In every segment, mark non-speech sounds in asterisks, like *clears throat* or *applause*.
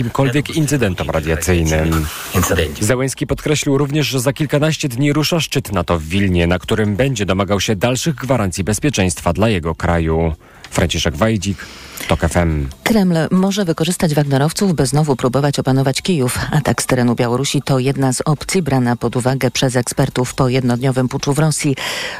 jakimkolwiek incydentom radiacyjnym. Zełenski podkreślił również, że za kilkanaście dni rusza szczyt NATO w Wilnie, na którym będzie domagał się dalszych gwarancji bezpieczeństwa dla jego kraju. Franciszek Wajdzik, TOK FM. Kreml może wykorzystać Wagnerowców, by znowu próbować opanować Kijów. Atak z terenu Białorusi to jedna z opcji brana pod uwagę przez ekspertów po jednodniowym puczu w Rosji,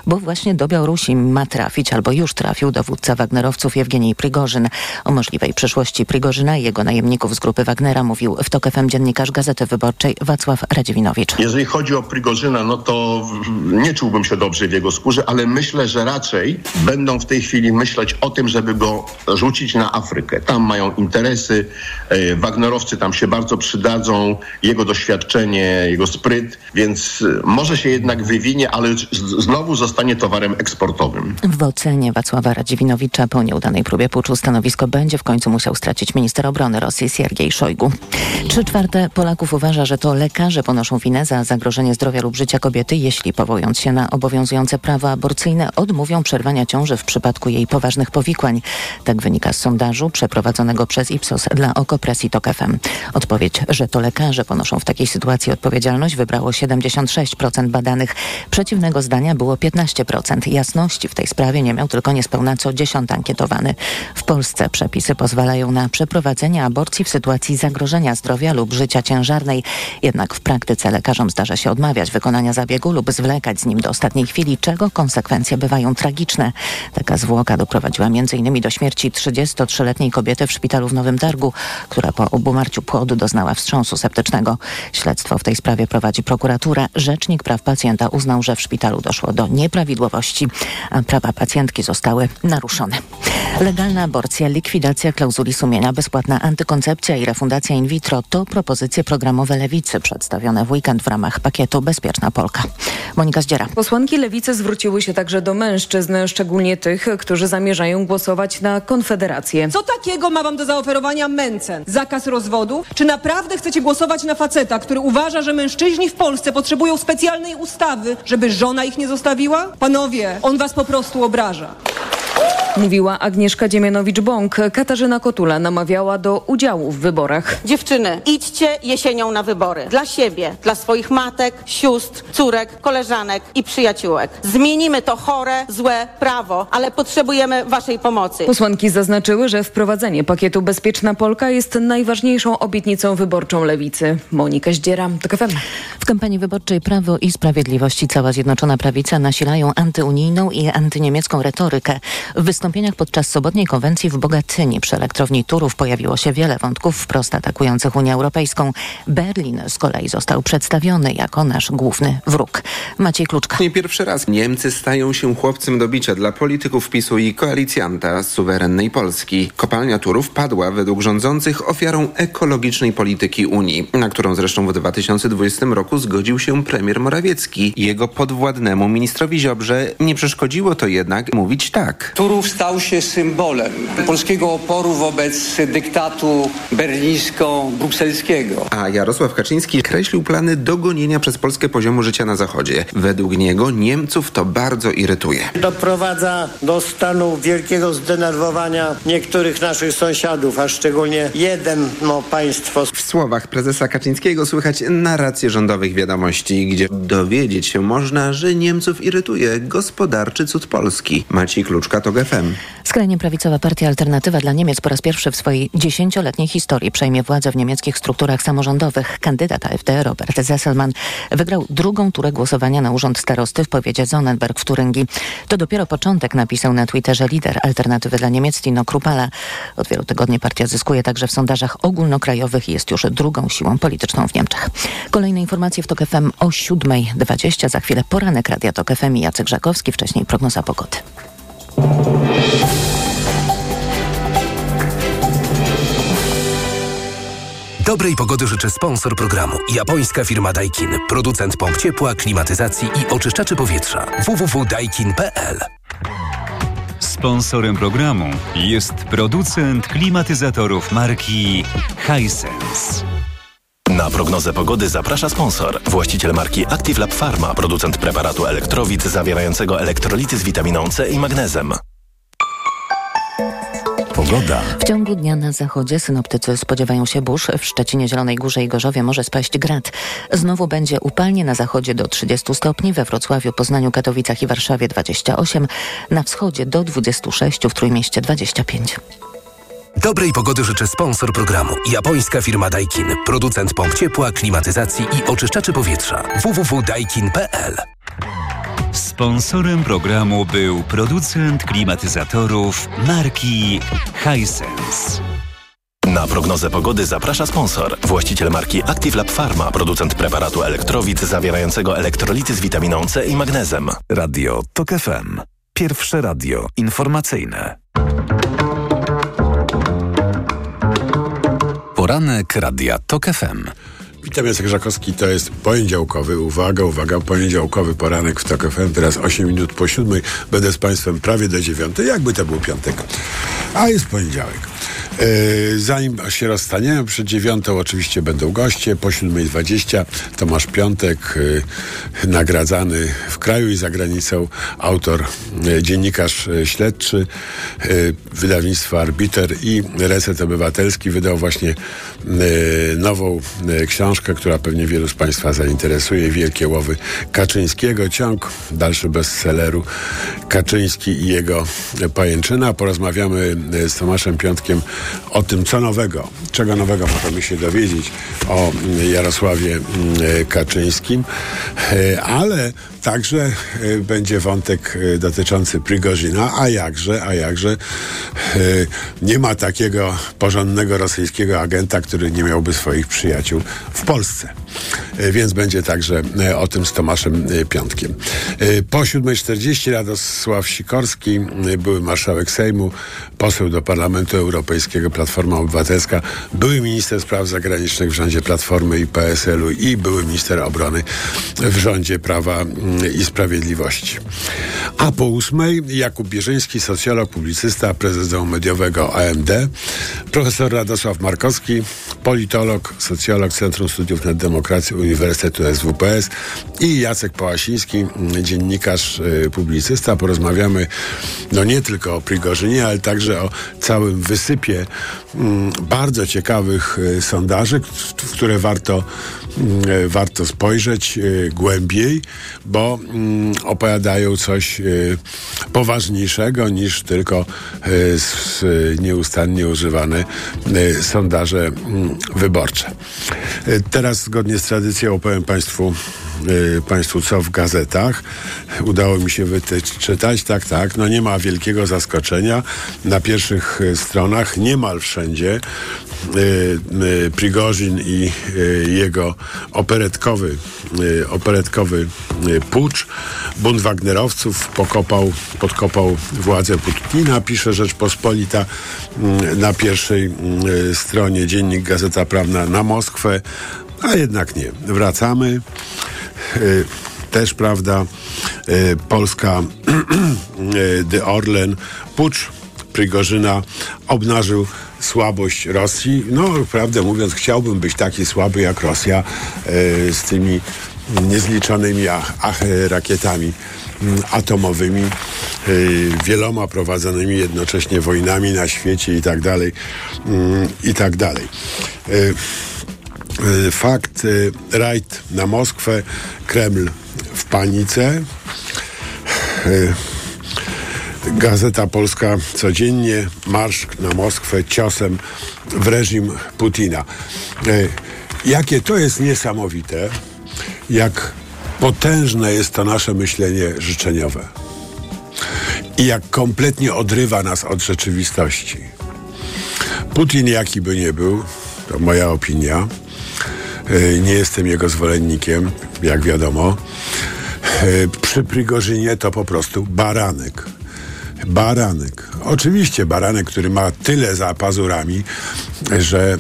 bo właśnie do Białorusi ma trafić albo już trafił dowódca Wagnerowców Jewgenij Prigorzyn. O możliwej przyszłości Prigorzyna i jego najemników z grupy Wagnera mówił w TOK FM dziennikarz Gazety Wyborczej Wacław Radziewinowicz. Jeżeli chodzi o Prigorzyna, no to nie czułbym się dobrze w jego skórze, ale myślę, że raczej będą w tej chwili myśleć o tym, żeby go rzucić na Afrykę. Tam mają interesy, e, Wagnerowcy tam się bardzo przydadzą, jego doświadczenie, jego spryt, więc e, może się jednak wywinie, ale znowu zostanie towarem eksportowym. W ocenie Wacława Radziewinowicza po nieudanej próbie puczu stanowisko będzie w końcu musiał stracić minister obrony Rosji Siergiej Szojgu. Trzy czwarte Polaków uważa, że to lekarze ponoszą winę za zagrożenie zdrowia lub życia kobiety, jeśli powołując się na obowiązujące prawo aborcyjne odmówią przerwania ciąży w przypadku jej poważnych powikłań. Tak wynika z sondażu przeprowadzonego przez Ipsos dla Okopresji TOK FM. Odpowiedź, że to lekarze ponoszą w takiej sytuacji odpowiedzialność wybrało 76% badanych. Przeciwnego zdania było 15%. Jasności w tej sprawie nie miał tylko niespełna co dziesiąt ankietowany. W Polsce przepisy pozwalają na przeprowadzenie aborcji w sytuacji zagrożenia zdrowia lub życia ciężarnej. Jednak w praktyce lekarzom zdarza się odmawiać wykonania zabiegu lub zwlekać z nim do ostatniej chwili, czego konsekwencje bywają tragiczne. Taka zwłoka doprowadziła m.in. do śmierci 33-letniej kobiety w szpitalu w Nowym Targu, która po obumarciu płodu doznała wstrząsu septycznego. Śledztwo w tej sprawie prowadzi prokuratura. Rzecznik praw pacjenta uznał, że w szpitalu doszło do nieprawidłowości, a prawa pacjentki zostały naruszone. Legalna aborcja, likwidacja klauzuli sumienia, bezpłatna antykoncepcja i refundacja in vitro to propozycje programowe Lewicy przedstawione w weekend w ramach pakietu Bezpieczna Polka. Monika Zdziera. Posłanki Lewicy zwróciły się także do mężczyzn, szczególnie tych, którzy zamierzają głosować na Konfederację. Co takiego ma wam do zaoferowania Mencen? Zakaz rozwodu? Czy naprawdę chcecie głosować na faceta, który uważa, że mężczyźni w Polsce potrzebują specjalnej ustawy, żeby żona ich nie zostawiła? Panowie, on was po prostu obraża. Mówiła Agnieszka Dziemianowicz-Bąk. Katarzyna Kotula namawiała do udziału w wyborach. Dziewczyny, idźcie jesienią na wybory. Dla siebie, dla swoich matek, sióstr, córek, koleżanek i przyjaciółek. Zmienimy to chore, złe prawo, ale potrzebujemy waszej pomocy. Posłanki zaznaczyły, że wprowadzenie pakietu Bezpieczna Polka jest najważniejszą obietnicą wyborczą Lewicy. Monika Zdziera, TOK FM. W kampanii wyborczej Prawo i Sprawiedliwość i cała Zjednoczona Prawica nasilają antyunijną i antyniemiecką retorykę. W wystąpieniach podczas sobotniej konwencji w Bogatyni przy elektrowni Turów pojawiło się wiele wątków wprost atakujących Unię Europejską. Berlin z kolei został przedstawiony jako nasz główny wróg. Maciej Kluczka. Nie pierwszy raz Niemcy stają się chłopcem do bicia dla polityków PiSu i koalicjanta suwerennej Polski. Kopalnia Turów padła według rządzących ofiarą ekologicznej polityki Unii, na którą zresztą w 2020 roku zgodził się premier Morawiecki. Jego podwładnemu ministrowi Ziobrze nie przeszkodziło to jednak mówić tak. Turów stał się symbolem polskiego oporu wobec dyktatu berlińsko-brukselskiego. A Jarosław Kaczyński kreślił plany dogonienia przez Polskę poziomu życia na Zachodzie. Według niego Niemców to bardzo irytuje. Doprowadza do stanu wielkiego zdenerwowania niektórych naszych sąsiadów, a szczególnie jedno państwo. W słowach prezesa Kaczyńskiego słychać narrację rządowych wiadomości, gdzie dowiedzieć się można, że Niemców irytuje gospodarczy cud Polski. Maciej Kluczka to GFM. Skrajnie prawicowa partia Alternatywa dla Niemiec po raz pierwszy w swojej dziesięcioletniej historii przejmie władzę w niemieckich strukturach samorządowych. Kandydat AfD Robert Zesselmann wygrał drugą turę głosowania na urząd starosty w powiecie Sonnenberg w Turyngii. To dopiero początek, napisał na Twitterze lider Alternatywy dla Niemiec Tino Krupala. Od wielu tygodni partia zyskuje także w sondażach ogólnokrajowych i jest już drugą siłą polityczną w Niemczech. Kolejne informacje w TOK FM o 7.20. Za chwilę poranek Radia TOK FM i Jacek Żakowski. Wcześniej prognoza pogody. Dobrej pogody życzę sponsor programu. Japońska firma Daikin. Producent pomp ciepła, klimatyzacji i oczyszczaczy powietrza. www.daikin.pl Sponsorem programu jest producent klimatyzatorów marki Hisense. Na prognozę pogody zaprasza sponsor. Właściciel marki Active Lab Pharma, producent preparatu elektrowid zawierającego elektrolity z witaminą C i magnezem. Pogoda. W ciągu dnia na zachodzie synoptycy spodziewają się burz. W Szczecinie, Zielonej Górze i Gorzowie może spaść grad. Znowu będzie upalnie na zachodzie do 30 stopni, we Wrocławiu, Poznaniu, Katowicach i Warszawie 28, na wschodzie do 26, w Trójmieście 25. Dobrej pogody życzę sponsor programu. Japońska firma Daikin. Producent pomp ciepła, klimatyzacji i oczyszczaczy powietrza. www.daikin.pl Sponsorem programu był producent klimatyzatorów marki Hisense. Na prognozę pogody zaprasza sponsor. Właściciel marki Active Lab Pharma, producent preparatu elektrowid zawierającego elektrolity z witaminą C i magnezem. Radio TOK FM. Pierwsze radio informacyjne. Poranek Radia TOK FM. Witam, Jacek Żakowski, to jest poniedziałkowy, uwaga, uwaga, poniedziałkowy poranek w TOK FM, teraz 8 minut po siódmej, będę z Państwem prawie do dziewiątej, jakby to był piątek, a jest poniedziałek. E, zanim się rozstaniemy, przed dziewiątą oczywiście będą goście, po siódmej dwadzieścia Tomasz Piątek, e, nagradzany w kraju i za granicą, autor, e, dziennikarz śledczy, wydawnictwa Arbiter i Reset Obywatelski. Wydał właśnie nową książkę, która pewnie wielu z Państwa zainteresuje, Wielkie Łowy Kaczyńskiego, ciąg dalszy bestselleru Kaczyński i jego pajęczyna. Porozmawiamy z Tomaszem Piątkiem o tym, co nowego, czego nowego możemy się dowiedzieć o Jarosławie mm, Kaczyńskim, E, ale także e, będzie wątek e, dotyczący Prigozina, a jakże, a jakże e, nie ma takiego porządnego rosyjskiego agenta, który nie miałby swoich przyjaciół w Polsce. Więc będzie także o tym z Tomaszem Piątkiem. Po 7.40 Radosław Sikorski, były marszałek Sejmu, poseł do Parlamentu Europejskiego, Platforma Obywatelska, były minister spraw zagranicznych w rządzie Platformy i PSL-u i były minister obrony w rządzie Prawa i Sprawiedliwości. A po ósmej Jakub Bierzyński, socjolog, publicysta, prezes mediowego AMD, profesor Radosław Markowski, politolog, socjolog Centrum Studiów nad Demokracją Uniwersytetu SWPS i Jacek Pałasiński, mm, dziennikarz, y, publicysta. Porozmawiamy no nie tylko o Prigorzynie, ale także o całym wysypie mm, bardzo ciekawych y, sondaży, w, które warto, mm, y, warto spojrzeć głębiej, bo mm, opowiadają coś y, poważniejszego niż tylko y, nieustannie używane y, sondaże mm, wyborcze. Y, Teraz zgodnie z tradycją opowiem Państwu y, Państwu co w gazetach. Udało mi się wyczytać, tak, tak. No nie ma wielkiego zaskoczenia. Na pierwszych y, stronach niemal wszędzie y, y, Prigorzin i y, jego operetkowy, operetkowy pucz. Bunt Wagnerowców pokopał, podkopał władzę Putina, pisze Rzeczpospolita mm, na pierwszej mm, stronie dziennik Gazeta Prawna na Moskwę, a jednak nie. Wracamy. Też prawda, Polska, *clears throat* The Orlen, pucz Prigorzyna obnażył słabość Rosji. No, prawdę mówiąc, chciałbym być taki słaby jak Rosja y, z tymi niezliczonymi ach, rakietami mm, atomowymi, y, wieloma prowadzonymi jednocześnie wojnami na świecie i tak dalej, mm, i tak dalej. Fakt, rajd na Moskwę, Kreml w panice. Gazeta Polska codziennie, marsz na Moskwę ciosem w reżim Putina. Y, Jakie to jest niesamowite, jak potężne jest to nasze myślenie życzeniowe i jak kompletnie odrywa nas od rzeczywistości. Putin, jaki by nie był, to moja opinia, y, nie jestem jego zwolennikiem, jak wiadomo. Y, Przy Prigorzynie to po prostu baranek. Baranek. Oczywiście baranek, który ma tyle za pazurami, że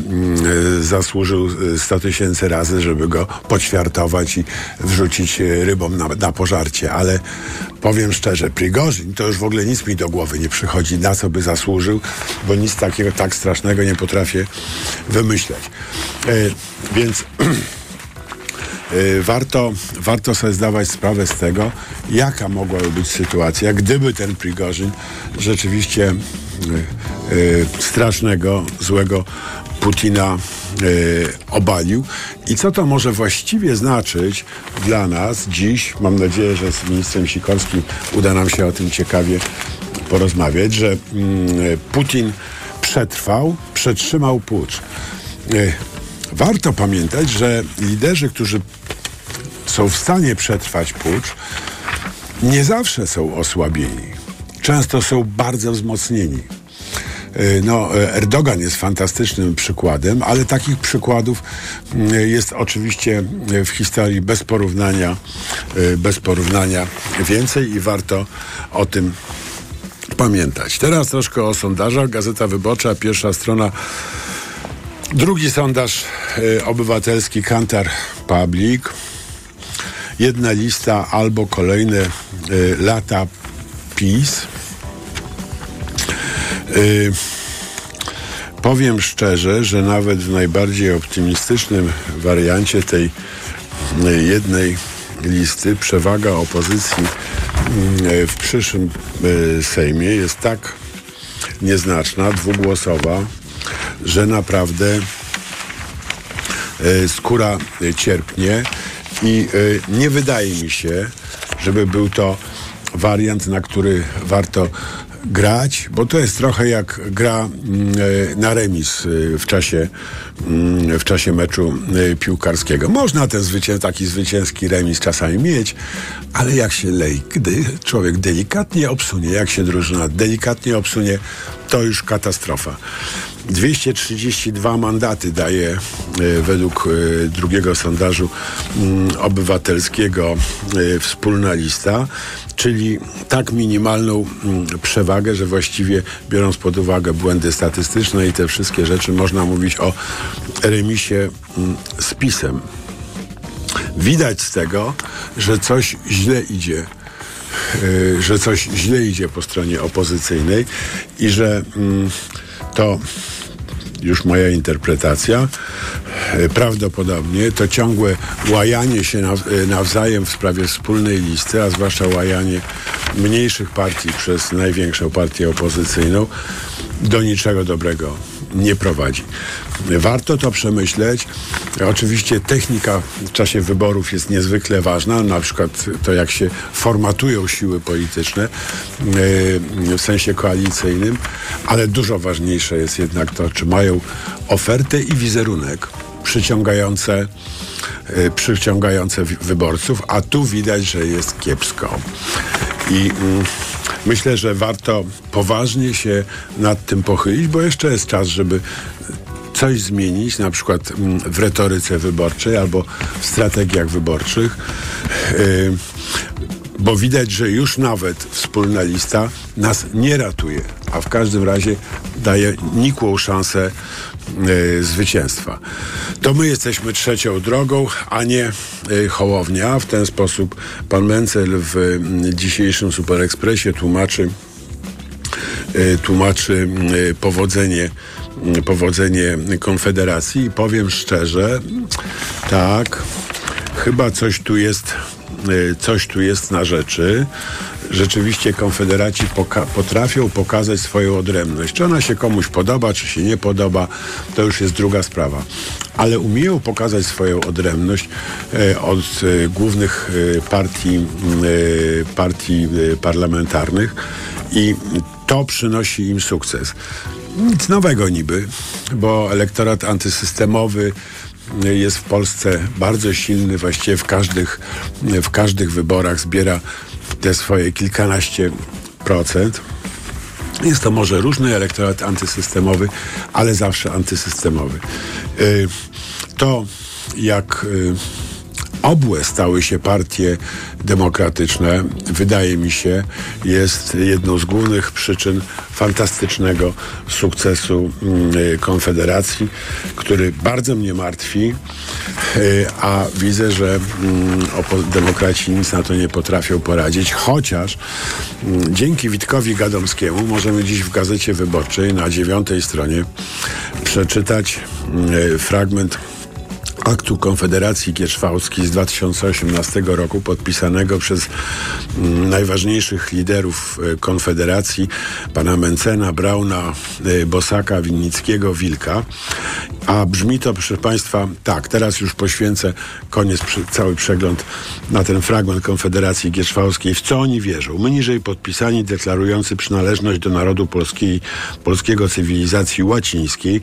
y, zasłużył y, 100 tysięcy razy, żeby go poćwiartować i wrzucić y, rybom na, na pożarcie. Ale powiem szczerze, Prigorzyn to już w ogóle nic mi do głowy nie przychodzi, na co by zasłużył, bo nic takiego tak strasznego nie potrafię wymyśleć. Y, więc *clears throat* warto, warto sobie zdawać sprawę z tego, jaka mogłaby być sytuacja, gdyby ten Prigorzyn rzeczywiście strasznego, złego Putina obalił. I co to może właściwie znaczyć dla nas dziś? Mam nadzieję, że z ministrem Sikorskim uda nam się o tym ciekawie porozmawiać, że mm, Putin przetrwał, przetrzymał pucz. Warto pamiętać, że liderzy, którzy są w stanie przetrwać pucz, nie zawsze są osłabieni. Często są bardzo wzmocnieni. E, no, e, Erdogan jest fantastycznym przykładem, ale takich przykładów mm, jest oczywiście w historii bez porównania, e, bez porównania więcej i warto o tym pamiętać. Teraz troszkę o sondażach. Gazeta Wyborcza, pierwsza strona. Drugi sondaż obywatelski Kantar Public jedna lista albo kolejne y, lata PiS. Y, powiem szczerze, że nawet w najbardziej optymistycznym wariancie tej y, jednej listy przewaga opozycji y, w przyszłym y, Sejmie jest tak nieznaczna, dwugłosowa, że naprawdę y, skóra cierpnie i y, nie wydaje mi się, żeby był to wariant, na który warto grać, bo to jest trochę jak gra y, na remis w czasie, y, w czasie meczu piłkarskiego. Można ten zwycię taki zwycięski remis czasami mieć, ale jak się lej, gdy człowiek delikatnie obsunie, jak się drużyna delikatnie obsunie, to już katastrofa. 232 mandaty daje y, według y, drugiego sondażu y, obywatelskiego wspólna lista, czyli tak minimalną przewagę, że właściwie biorąc pod uwagę błędy statystyczne i te wszystkie rzeczy, można mówić o remisie z pisem. Widać z tego, że coś źle idzie że coś źle idzie po stronie opozycyjnej i że to już moja interpretacja, prawdopodobnie to ciągłe łajanie się nawzajem w sprawie wspólnej listy, a zwłaszcza łajanie mniejszych partii przez największą partię opozycyjną, do niczego dobrego nie prowadzi. Warto to przemyśleć. Oczywiście technika w czasie wyborów jest niezwykle ważna, na przykład to, jak się formatują siły polityczne w sensie koalicyjnym, ale dużo ważniejsze jest jednak to, czy mają ofertę i wizerunek przyciągające, przyciągające wyborców, a tu widać, że jest kiepsko. I mm, myślę, że warto poważnie się nad tym pochylić, bo jeszcze jest czas, żeby coś zmienić, na przykład mm, w retoryce wyborczej albo w strategiach wyborczych. Yy, bo widać, że już nawet wspólna lista nas nie ratuje, a w każdym razie daje nikłą szansę y, zwycięstwa. To my jesteśmy trzecią drogą, a nie y, Hołownia. W ten sposób pan Mencel w y, dzisiejszym Superekspresie tłumaczy tłumaczy powodzenie powodzenie Konfederacji i powiem szczerze, tak, chyba coś tu jest Y, coś tu jest na rzeczy. Rzeczywiście konfederaci poka potrafią pokazać swoją odrębność. Czy ona się komuś podoba, czy się nie podoba, to już jest druga sprawa. Ale umieją pokazać swoją odrębność e, od e, głównych partii, partii parlamentarnych i to przynosi im sukces. Nic nowego niby, bo elektorat antysystemowy jest w Polsce bardzo silny, właściwie w każdych, w każdych wyborach zbiera te swoje kilkanaście procent. Jest to może różny elektorat antysystemowy, ale zawsze antysystemowy. Y, to jak y, obłe stały się partie demokratyczne, wydaje mi się, jest jedną z głównych przyczyn fantastycznego sukcesu mm, Konfederacji, który bardzo mnie martwi, y, a widzę, że mm, demokraci nic na to nie potrafią poradzić, chociaż mm, dzięki Witkowi Gadomskiemu możemy dziś w Gazecie Wyborczej na dziewiątej stronie przeczytać fragment aktu Konfederacji Gierzwałskiej z 2018 roku, podpisanego przez mm, najważniejszych liderów y, Konfederacji, pana Mencena, Brauna, y, Bosaka, Winnickiego, Wilka. A brzmi to, proszę Państwa, tak, teraz już poświęcę koniec, cały przegląd na ten fragment Konfederacji Gierzwałskiej. W co oni wierzą? My niżej podpisani, deklarujący przynależność do narodu polskiej, polskiego cywilizacji łacińskiej,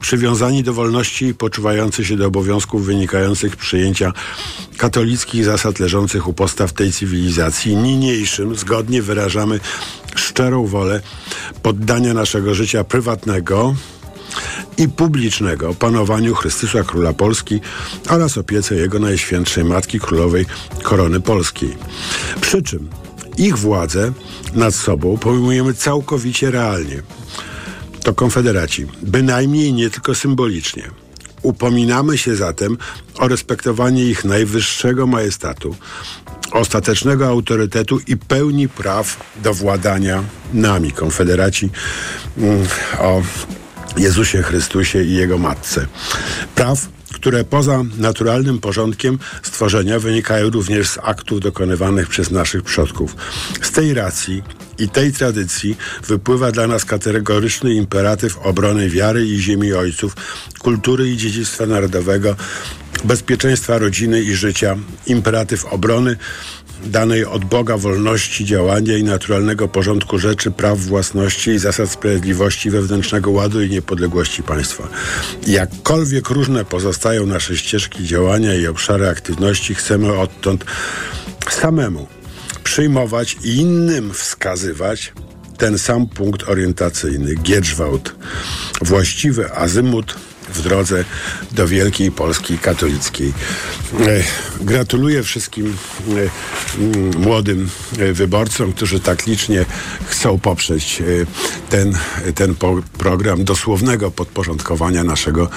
przywiązani do wolności i poczuwający się do obowiązków wynikających z przyjęcia katolickich zasad leżących u postaw tej cywilizacji, niniejszym zgodnie wyrażamy szczerą wolę poddania naszego życia prywatnego, i publicznego panowaniu Chrystusa Króla Polski oraz opiece Jego Najświętszej Matki Królowej Korony Polskiej. Przy czym ich władzę nad sobą pojmujemy całkowicie realnie. To konfederaci, bynajmniej nie tylko symbolicznie. Upominamy się zatem o respektowanie ich najwyższego majestatu, ostatecznego autorytetu i pełni praw do władania nami, konfederaci, mm, o Jezusie Chrystusie i Jego Matce. Praw, które poza naturalnym porządkiem stworzenia wynikają również z aktów dokonywanych przez naszych przodków. Z tej racji i tej tradycji wypływa dla nas kategoryczny imperatyw obrony wiary i ziemi ojców, kultury i dziedzictwa narodowego, bezpieczeństwa rodziny i życia, imperatyw obrony danej od Boga wolności działania i naturalnego porządku rzeczy, praw własności i zasad sprawiedliwości wewnętrznego ładu i niepodległości państwa. Jakkolwiek różne pozostają nasze ścieżki działania i obszary aktywności, chcemy odtąd samemu przyjmować i innym wskazywać ten sam punkt orientacyjny, Gierzwałt, właściwy azymut w drodze do Wielkiej Polski Katolickiej. Gratuluję wszystkim młodym wyborcom, którzy tak licznie chcą poprzeć ten, ten program dosłownego podporządkowania naszego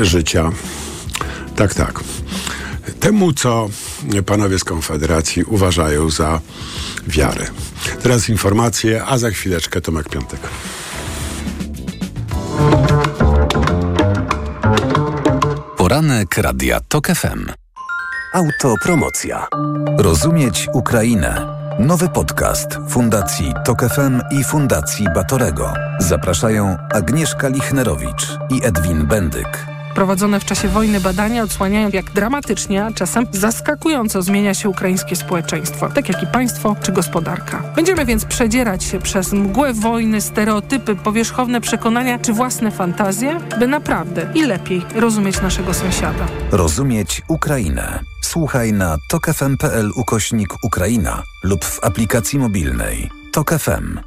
życia. Tak, tak. Temu, co panowie z Konfederacji uważają za wiarę. Teraz informacje, a za chwileczkę Tomek Piątek. Poranek Radia TOK FM. Autopromocja. Rozumieć Ukrainę. Nowy podcast Fundacji TOK FM i Fundacji Batorego. Zapraszają Agnieszka Lichnerowicz i Edwin Bendyk. Prowadzone w czasie wojny badania odsłaniają, jak dramatycznie, a czasem zaskakująco zmienia się ukraińskie społeczeństwo, tak jak i państwo czy gospodarka. Będziemy więc przedzierać się przez mgłę wojny, stereotypy, powierzchowne przekonania czy własne fantazje, by naprawdę i lepiej rozumieć naszego sąsiada. Rozumieć Ukrainę. Słuchaj na tokefm.pl ukośnik Ukraina lub w aplikacji mobilnej. Tok FM.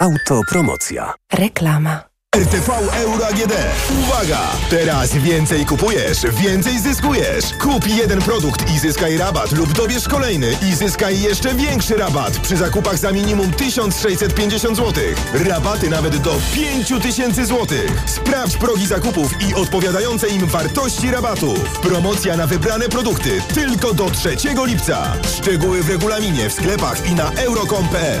Autopromocja. Reklama. RTV Euro AGD. Uwaga! Teraz więcej kupujesz, więcej zyskujesz. Kup jeden produkt i zyskaj rabat lub dobierz kolejny i zyskaj jeszcze większy rabat przy zakupach za minimum 1650 zł. Rabaty nawet do 5000 zł. Sprawdź progi zakupów i odpowiadające im wartości rabatów. Promocja na wybrane produkty tylko do 3 lipca. Szczegóły w regulaminie w sklepach i na euro.com.pl.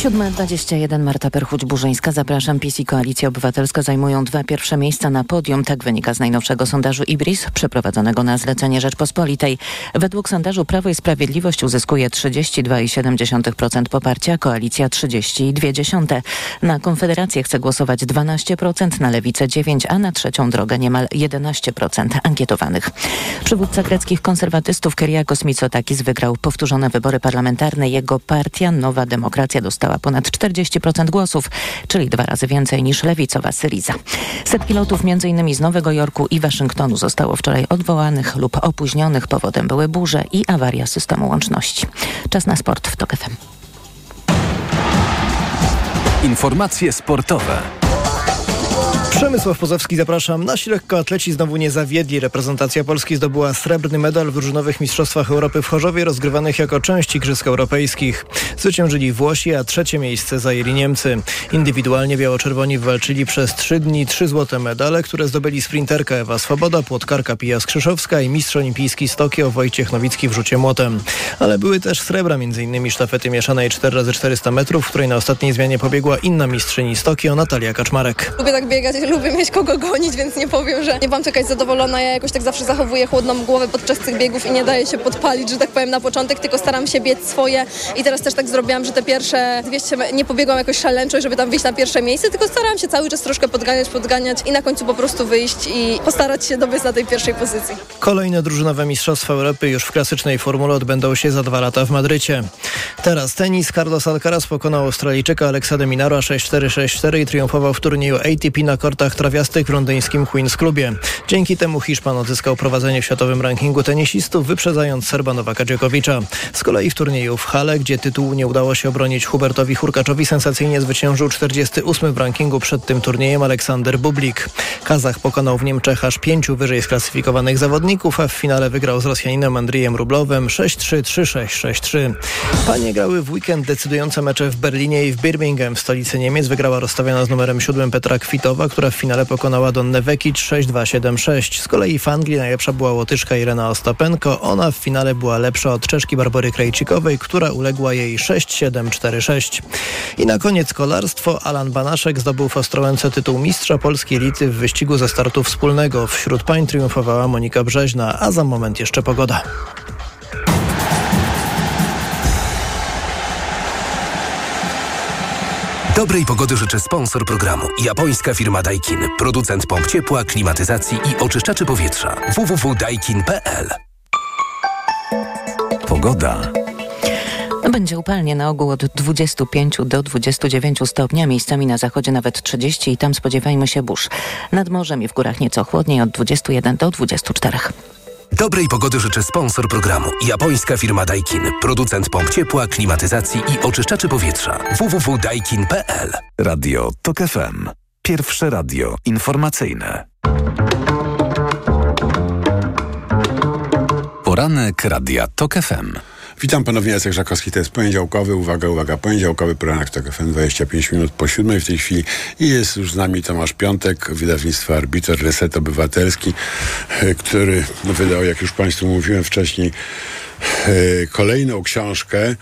7.21 Marta Perchuć-Burzyńska. Zapraszam. PiS i Koalicja Obywatelska zajmują dwa pierwsze miejsca na podium. Tak wynika z najnowszego sondażu IBRIS przeprowadzonego na zlecenie Rzeczpospolitej. Według sondażu Prawo i Sprawiedliwość uzyskuje 32,7% poparcia, Koalicja 30,2%. Na Konfederację chce głosować 12%, na Lewicę 9%, a na Trzecią Drogę niemal 11% ankietowanych. Przywódca greckich konserwatystów Kyriakos Mitsotakis wygrał powtórzone wybory parlamentarne. Jego partia Nowa Demokracja dostała ponad 40% głosów, czyli dwa razy więcej niż lewicowa Syriza. Setki lotów m.in. z Nowego Jorku i Waszyngtonu zostało wczoraj odwołanych lub opóźnionych. Powodem były burze i awaria systemu łączności. Czas na sport w TOK FM. Informacje sportowe. Przemysław Pozowski, zapraszam. Nasi lekkoatleci znowu nie zawiedli. Reprezentacja Polski zdobyła srebrny medal w drużynowych mistrzostwach Europy w Chorzowie rozgrywanych jako część Igrzysk Europejskich. Zwyciężyli Włosi, a trzecie miejsce zajęli Niemcy. Indywidualnie biało-czerwoni walczyli przez trzy dni trzy złote medale, które zdobyli sprinterka Ewa Swoboda, płotkarka Pija Skrzyszowska i mistrz olimpijski z Tokio Wojciech Nowicki w rzucie młotem. Ale były też srebra, m.in. sztafety mieszanej 4x400 metrów, w której na ostatniej zmianie pobiegła inna mistrzyni z Tokio, Natalia Kaczmarek. Lubię tak biegać, *laughs* lubię mieć kogo gonić, więc nie powiem, że nie mam czekać zadowolona. Ja jakoś tak zawsze zachowuję chłodną głowę podczas tych biegów i nie daję się podpalić, że tak powiem, na początek, tylko staram się biec swoje i teraz też tak zrobiłam, że te pierwsze 200 nie pobiegłam jakoś szaleńczo, żeby tam wyjść na pierwsze miejsce, tylko starałam się cały czas troszkę podganiać, podganiać i na końcu po prostu wyjść i postarać się dobyć na tej pierwszej pozycji. Kolejne drużynowe Mistrzostwa Europy już w klasycznej formule odbędą się za dwa lata w Madrycie. Teraz tenis. Carlos Alcaraz pokonał Australijczyka de Minara 6-4-6-4 i triumfował w turnieju ATP na kortach trawiastych w londyńskim Queen's Clubie. Dzięki temu Hiszpan odzyskał prowadzenie w światowym rankingu tenisistów, wyprzedzając Serba Nowaka Dziokowicza. Z kolei w turnieju w Hale, gdzie tytułu nie udało się obronić Hubertowi Hurkaczowi, sensacyjnie zwyciężył 48 w rankingu przed tym turniejem Aleksander Bublik. Kazach pokonał w Niemczech aż pięciu wyżej sklasyfikowanych zawodników, a w finale wygrał z Rosjaninem Andrijem Rublowem 6-3, 3-6, 6-3. Panie grały w weekend decydujące mecze w Berlinie i w Birmingham w stolicy Niemiec. Wygrała rozstawiona z numerem 7 Petra Kwitowa, która w finale pokonała Donnę Vekic 6-2-7-6. Z kolei w Anglii najlepsza była Łotyszka Irena Ostapenko. Ona w finale była lepsza od Czeszki Barbory Krejcikowej, która uległa jej 6-7-4-6. I na koniec kolarstwo. Alan Banaszek zdobył w Ostrołęce tytuł mistrza polskiej elity w wyścigu ze startu wspólnego. Wśród pań triumfowała Monika Brzeźna, a za moment jeszcze pogoda. Dobrej pogody życzę sponsor programu. Japońska firma Daikin. Producent pomp ciepła, klimatyzacji i oczyszczaczy powietrza. www.daikin.pl Pogoda. Będzie upalnie na ogół od 25 do 29 stopnia, miejscami na zachodzie nawet 30 i tam spodziewajmy się burz. Nad morzem i w górach nieco chłodniej od 21 do 24. Dobrej pogody życzę sponsor programu. Japońska firma Daikin. Producent pomp ciepła, klimatyzacji i oczyszczaczy powietrza. www.daikin.pl Radio TOK FM. Pierwsze radio informacyjne. Poranek Radia TOK FM. Witam ponownie, Jacek Żakowski, to jest poniedziałkowy, uwaga, uwaga, poniedziałkowy poranek TOK FM, 25 minut po siódmej w tej chwili i jest już z nami Tomasz Piątek, wydawnictwa Arbiter, Reset Obywatelski, e, który wydał, jak już Państwu mówiłem wcześniej, kolejną książkę, e,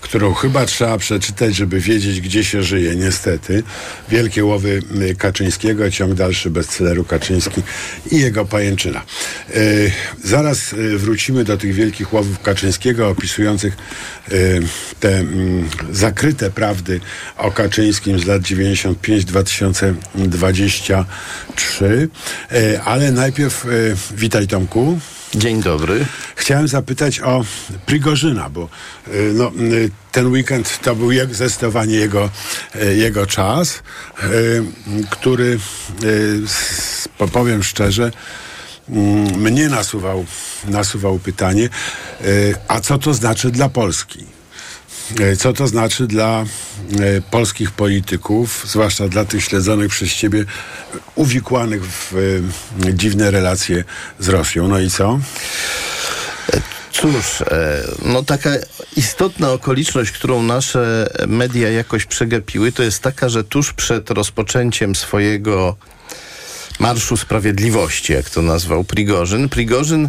którą chyba trzeba przeczytać, żeby wiedzieć, gdzie się żyje, niestety. Wielkie łowy e, Kaczyńskiego, ciąg dalszy bestselleru Kaczyński i jego pajęczyna. E, Zaraz e, wrócimy do tych wielkich łowów Kaczyńskiego, opisujących e, te mm, zakryte prawdy o Kaczyńskim z lat 95-2023. E, Ale najpierw e, witaj Tomku. Dzień dobry. Chciałem zapytać o Prigorzyna, bo y, no, y, ten weekend to był jak zdecydowanie jego, y, jego czas, który, powiem szczerze, mm, mnie nasuwał, nasuwał pytanie, a co to znaczy dla Polski? Y, Co to znaczy dla y, polskich polityków, zwłaszcza dla tych śledzonych przez ciebie, uwikłanych w y, dziwne relacje z Rosją? No i co? Cóż, e, no taka istotna okoliczność, którą nasze media jakoś przegapiły, to jest taka, że tuż przed rozpoczęciem swojego Marszu Sprawiedliwości, jak to nazwał Prigorzyn. Prigorzyn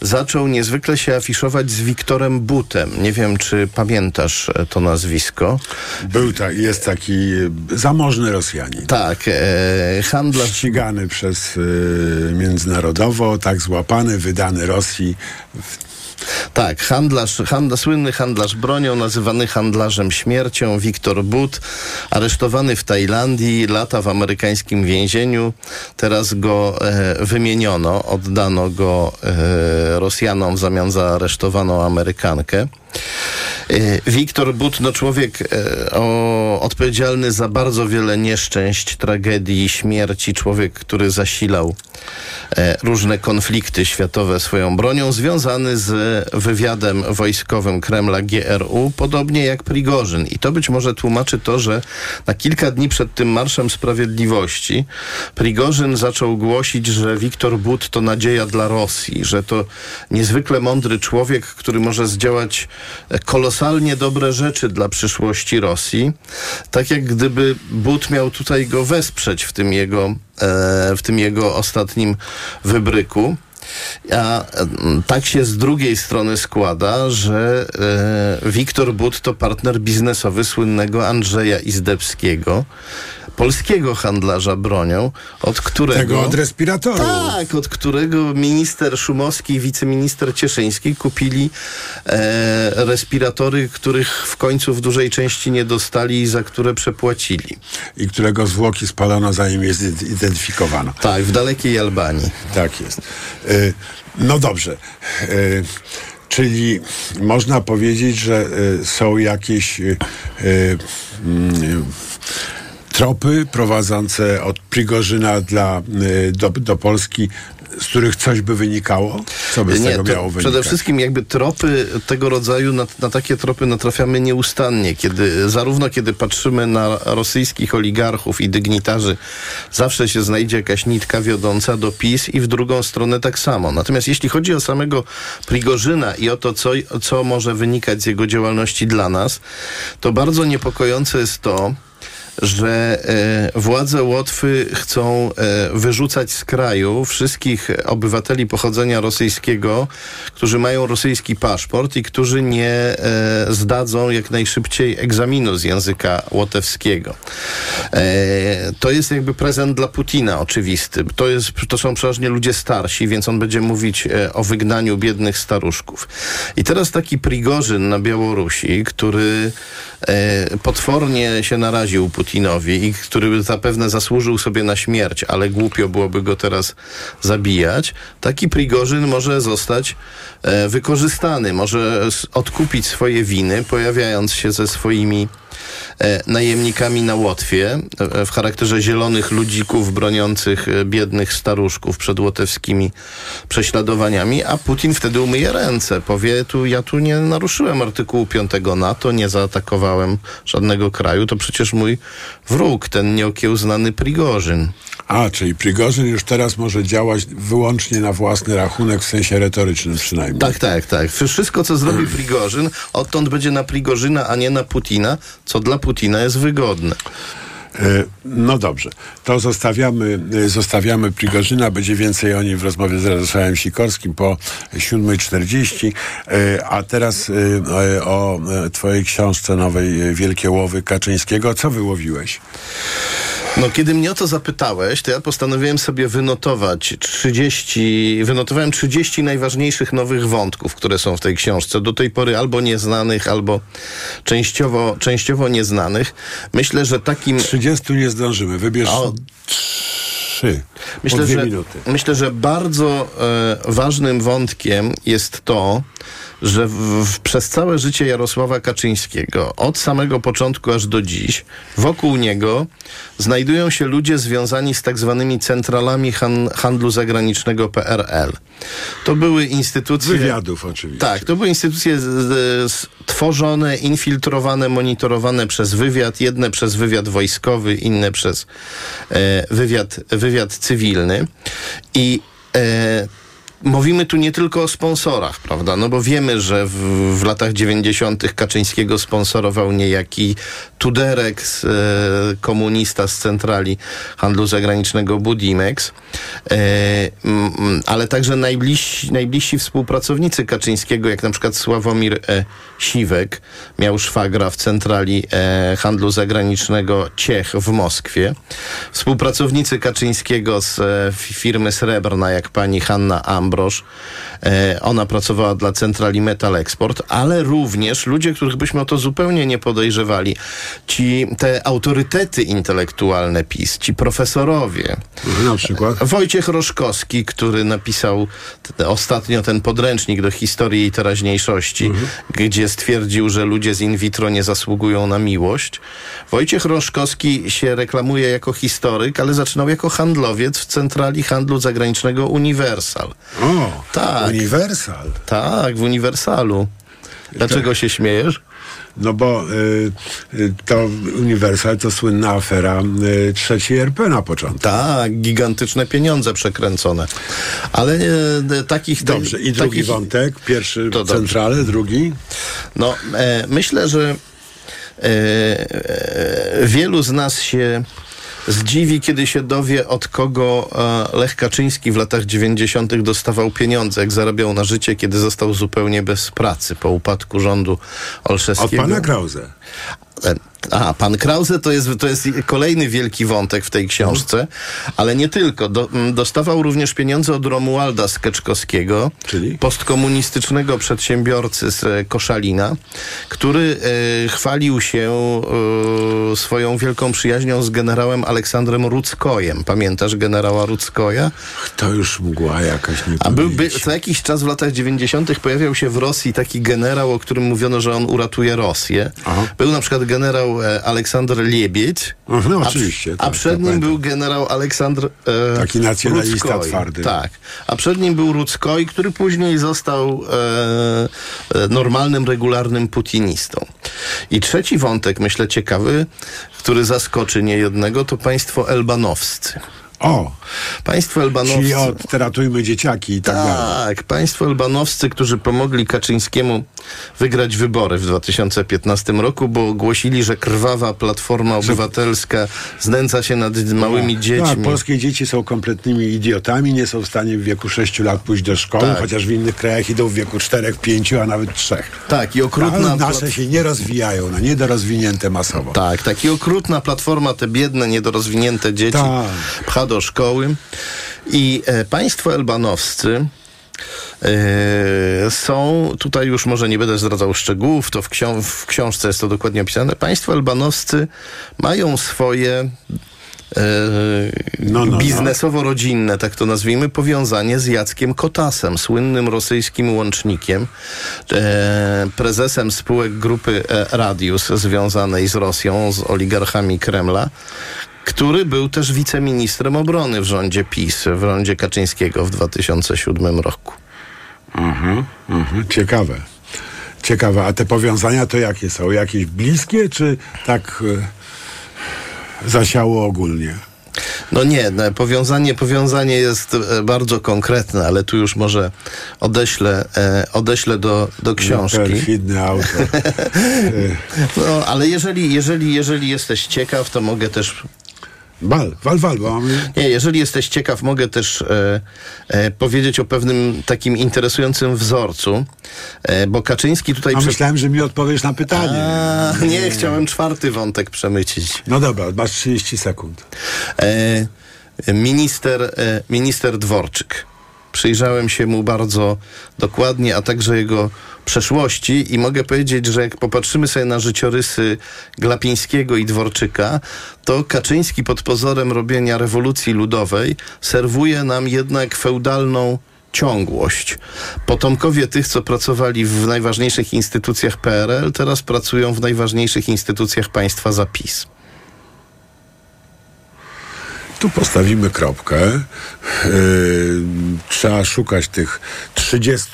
zaczął niezwykle się afiszować z Wiktorem Butem. Nie wiem, czy pamiętasz e, to nazwisko. Był tak, jest taki e, zamożny Rosjanin. Tak, e, handlarz... Ścigany przez e, międzynarodowo, tak złapany, wydany Rosji. Tak, handlarz, handla, słynny handlarz bronią, nazywany handlarzem śmiercią, Wiktor But, aresztowany w Tajlandii, lata w amerykańskim więzieniu. Teraz go e, wymieniono, oddano go e, Rosjanom w zamian za aresztowaną Amerykankę. E, Wiktor Butno, człowiek e, o, odpowiedzialny za bardzo wiele nieszczęść, tragedii, śmierci, człowiek, który zasilał e, różne konflikty światowe swoją bronią, związany z wywiadem wojskowym Kremla GRU, podobnie jak Prigorzyn. I to być może tłumaczy to, że na kilka dni przed tym Marszem Sprawiedliwości Prigorzyn zaczął głosić, że Wiktor But to nadzieja dla Rosji, że to niezwykle mądry człowiek, który może zdziałać kolosalnie dobre rzeczy dla przyszłości Rosji. Tak jak gdyby But miał tutaj go wesprzeć w tym jego, e, w tym jego ostatnim wybryku. A mm, tak się z drugiej strony składa, że e, Wiktor But to partner biznesowy słynnego Andrzeja Izdebskiego, polskiego handlarza bronią, od którego... Tego od respiratorów. Tak, od którego minister Szumowski i wiceminister Cieszyński kupili e, respiratory, których w końcu w dużej części nie dostali i za które przepłacili. I którego zwłoki spalono zanim je zidentyfikowano. Tak, w dalekiej Albanii. Tak jest. E, no dobrze. E, Czyli można powiedzieć, że y, są jakieś y, y, tropy prowadzące od Prigorzyna dla, do, do Polski z których coś by wynikało? Co by z nie, tego miało wynikać? Przede wszystkim jakby tropy tego rodzaju, na, na, takie tropy natrafiamy nieustannie, kiedy zarówno kiedy patrzymy na rosyjskich oligarchów i dygnitarzy, zawsze się znajdzie jakaś nitka wiodąca do PiS i w drugą stronę tak samo. Natomiast jeśli chodzi o samego Prigorzyna i o to, co, co może wynikać z jego działalności dla nas, to bardzo niepokojące jest to, że e, władze Łotwy chcą e, wyrzucać z kraju wszystkich obywateli pochodzenia rosyjskiego, którzy mają rosyjski paszport i którzy nie e, zdadzą jak najszybciej egzaminu z języka łotewskiego. To jest jakby prezent dla Putina oczywisty. To, jest, to są przeważnie ludzie starsi, więc on będzie mówić o wygnaniu biednych staruszków. I teraz taki Prigorzyn na Białorusi, który potwornie się naraził Putinowi i który zapewne zasłużył sobie na śmierć, ale głupio byłoby go teraz zabijać, taki Prigorzyn może zostać e, wykorzystany, może odkupić swoje winy, pojawiając się ze swoimi najemnikami na Łotwie e, w charakterze zielonych ludzików broniących e, biednych staruszków przed łotewskimi prześladowaniami, a Putin wtedy umyje ręce. Powie, tu, ja tu nie naruszyłem artykułu 5 NATO, nie zaatakowałem żadnego kraju, to przecież mój wróg, ten nieokiełznany Prigorzyn. A, czyli Prigorzyn już teraz może działać wyłącznie na własny rachunek, w sensie retorycznym przynajmniej. Tak, tak, tak. Wszystko, co zrobi *clears throat* Prigorzyn, odtąd będzie na Prigorzyna, a nie na Putina, co dla Putina jest wygodne. E, no dobrze, to zostawiamy, e, zostawiamy Prigorzyna, będzie więcej o nim w rozmowie z Radosławem Sikorskim po 7.40, e, a teraz o twojej książce nowej Wielkie Łowy Kaczyńskiego. Co wyłowiłeś? No, kiedy mnie o to zapytałeś, to ja postanowiłem sobie wynotować 30, wynotowałem 30 najważniejszych nowych wątków, które są w tej książce. Do tej pory albo nieznanych, albo częściowo, częściowo nieznanych. Myślę, że takim... 30 nie zdążymy. Wybierz o... trzy. Myślę, że, minuty. myślę, że bardzo e, ważnym wątkiem jest to, że w, w, przez całe życie Jarosława Kaczyńskiego, od samego początku aż do dziś, wokół niego znajdują się ludzie związani z tak zwanymi centralami han, handlu zagranicznego PRL. To były instytucje... Wywiadów oczywiście. Tak, to były instytucje z, z, tworzone, infiltrowane, monitorowane przez wywiad, jedne przez wywiad wojskowy, inne przez e, wywiad, wywiad cywilny. I e, mówimy tu nie tylko o sponsorach, prawda? No bo wiemy, że w, w latach 90. Kaczyńskiego sponsorował niejaki Tuderek, z, e, komunista z centrali handlu zagranicznego Budimex, e, m, ale także najbliżsi, najbliżsi współpracownicy Kaczyńskiego, jak na przykład Sławomir e, Siwek, miał szwagra w centrali e, handlu zagranicznego Ciech w Moskwie. Współpracownicy Kaczyńskiego z e, firmy Srebrna, jak pani Hanna Am, Ambroż. E, ona pracowała dla centrali Metal Export, ale również ludzie, których byśmy o to zupełnie nie podejrzewali. Ci, te autorytety intelektualne PiS, ci profesorowie. Na przykład? Wojciech Roszkowski, który napisał ostatnio ten podręcznik do historii i teraźniejszości, gdzie stwierdził, że ludzie z in vitro nie zasługują na miłość. Wojciech Roszkowski się reklamuje jako historyk, ale zaczynał jako handlowiec w centrali handlu zagranicznego Universal. O, tak. Universal. Tak, w Uniwersalu. Dlaczego się śmiejesz? No bo y, y, to Universal to słynna afera y, trzeciej RP na początku. Tak, gigantyczne pieniądze przekręcone. Ale e, takich... Dobrze, i drugi takich, wątek. Pierwszy To dobrze. centrale, drugi. No, e, myślę, że e, wielu z nas się zdziwi, kiedy się dowie, od kogo e, Lech Kaczyński w latach 90. dostawał pieniądze, jak zarabiał na życie, kiedy został zupełnie bez pracy po upadku rządu Od Olszewskiego. pana Krause. A, pan Krause to jest, to jest kolejny wielki wątek w tej książce, ale nie tylko. Do, dostawał również pieniądze od Romualda Skeczkowskiego, Czyli? postkomunistycznego przedsiębiorcy z e, Koszalina, który e, chwalił się e, swoją wielką przyjaźnią z generałem Aleksandrem Ruckojem. Pamiętasz generała Ruckoja? To już mgła jakaś nie A był, by, co jakiś czas w latach 90. pojawiał się w Rosji taki generał, o którym mówiono, że on uratuje Rosję. Był na przykład generał e, Aleksander Liebieć. No a, oczywiście, A tak, przed to nim pamiętam. był generał Aleksander e, Taki nacjonalista Ruckoj. twardy. Tak. A przed nim był Ruckoj, który później został e, e, normalnym, regularnym putinistą. I trzeci wątek, myślę ciekawy, który zaskoczy niejednego, to państwo elbanowscy. O! Państwo elbanowscy. Czyli od ratujmy dzieciaki i tak, dalej. Tak, państwo elbanowscy, którzy pomogli Kaczyńskiemu wygrać wybory w 2015 roku, bo ogłosili, że krwawa Platforma Obywatelska znęca się nad małymi Tak, dziećmi. polskie dzieci są kompletnymi idiotami, nie są w stanie w wieku 6 lat pójść do szkoły, Tak. chociaż w innych krajach idą w wieku 4, 5, a nawet 3. Tak, i okrutna... Ale nasze się nie rozwijają, no niedorozwinięte masowo. Tak, tak. I okrutna platforma te biedne, niedorozwinięte dzieci Tak. Do szkoły. I e, państwo elbanowscy e, są, tutaj już może nie będę zdradzał szczegółów, to w, ksią- w książce jest to dokładnie opisane. Państwo elbanowscy mają swoje e, no, no. biznesowo-rodzinne, tak to nazwijmy, powiązanie z Jackiem Kotasem, słynnym rosyjskim łącznikiem, e, prezesem spółek grupy Radius związanej z Rosją, z oligarchami Kremla, który był też wiceministrem obrony w rządzie PiS, w rządzie Kaczyńskiego w 2007 roku. Mhm, mhm, ciekawe. Ciekawe, a te powiązania to jakie są? Jakieś bliskie, czy tak e, zasiało ogólnie? No nie, no, powiązanie, powiązanie jest e, bardzo konkretne, ale tu już może odeślę, e, odeślę do, do książki. Perfidny autor. *laughs* No, ale jeżeli, jeżeli, jeżeli jesteś ciekaw, to mogę też Wal, wal, wal, bo mamy... Nie, jeżeli jesteś ciekaw, mogę też e, e, powiedzieć o pewnym takim interesującym wzorcu, e, bo Kaczyński tutaj... A myślałem, że mi odpowiesz na pytanie. A, nie, chciałem czwarty wątek przemycić. No dobra, masz 30 sekund. E, minister, e, minister Dworczyk. Przyjrzałem się mu bardzo dokładnie, a także jego przeszłości i mogę powiedzieć, że jak popatrzymy sobie na życiorysy Glapińskiego i Dworczyka, to Kaczyński pod pozorem robienia rewolucji ludowej serwuje nam jednak feudalną ciągłość. Potomkowie tych, co pracowali w najważniejszych instytucjach PRL, teraz pracują w najważniejszych instytucjach państwa za PiS. Tu postawimy kropkę. Yy, trzeba szukać tych 30,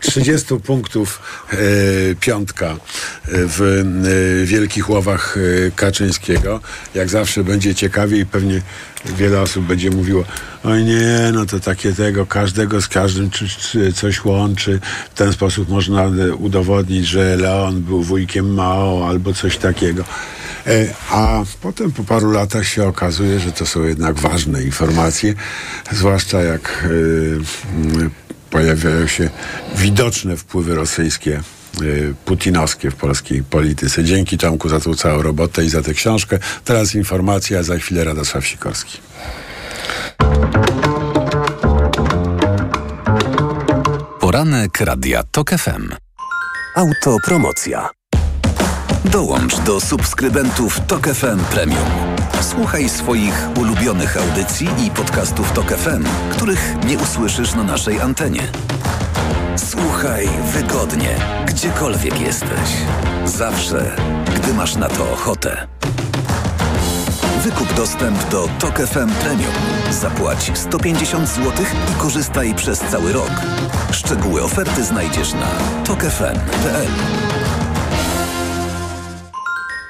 30 punktów yy, piątka yy, w yy, Wielkich Łowach Kaczyńskiego. Jak zawsze będzie ciekawie i pewnie wiele osób będzie mówiło oj nie, no to takie tego, każdego z każdym czy, czy coś łączy. W ten sposób można udowodnić, że Leon był wujkiem Mao albo coś takiego. E, A potem po paru latach się okazuje, że to są jednak ważne informacje, zwłaszcza jak y, pojawiają się widoczne wpływy rosyjskie, y, putinowskie w polskiej polityce. Dzięki Tomku za tą całą robotę i za tę książkę. Teraz informacja, za chwilę Radosław Sikorski. Poranek Radia TOK FM. Autopromocja. Dołącz do subskrybentów TOK FM Premium. Słuchaj swoich ulubionych audycji i podcastów TOK FM, których nie usłyszysz na naszej antenie. Słuchaj wygodnie, gdziekolwiek jesteś. Zawsze, gdy masz na to ochotę. Wykup dostęp do TOK FM Premium. Zapłać 150 zł i korzystaj przez cały rok. Szczegóły oferty znajdziesz na tokefm.pl.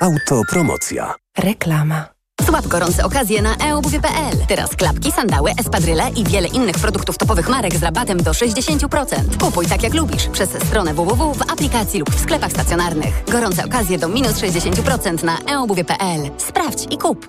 Autopromocja. Reklama. Złap gorące okazje na eobuwie.pl. Teraz klapki, sandały, espadryle i wiele innych produktów topowych marek z rabatem do 60%. Kupuj tak jak lubisz przez stronę www w aplikacji lub w sklepach stacjonarnych. Gorące okazje do minus 60% na eobuwie.pl. Sprawdź i kup.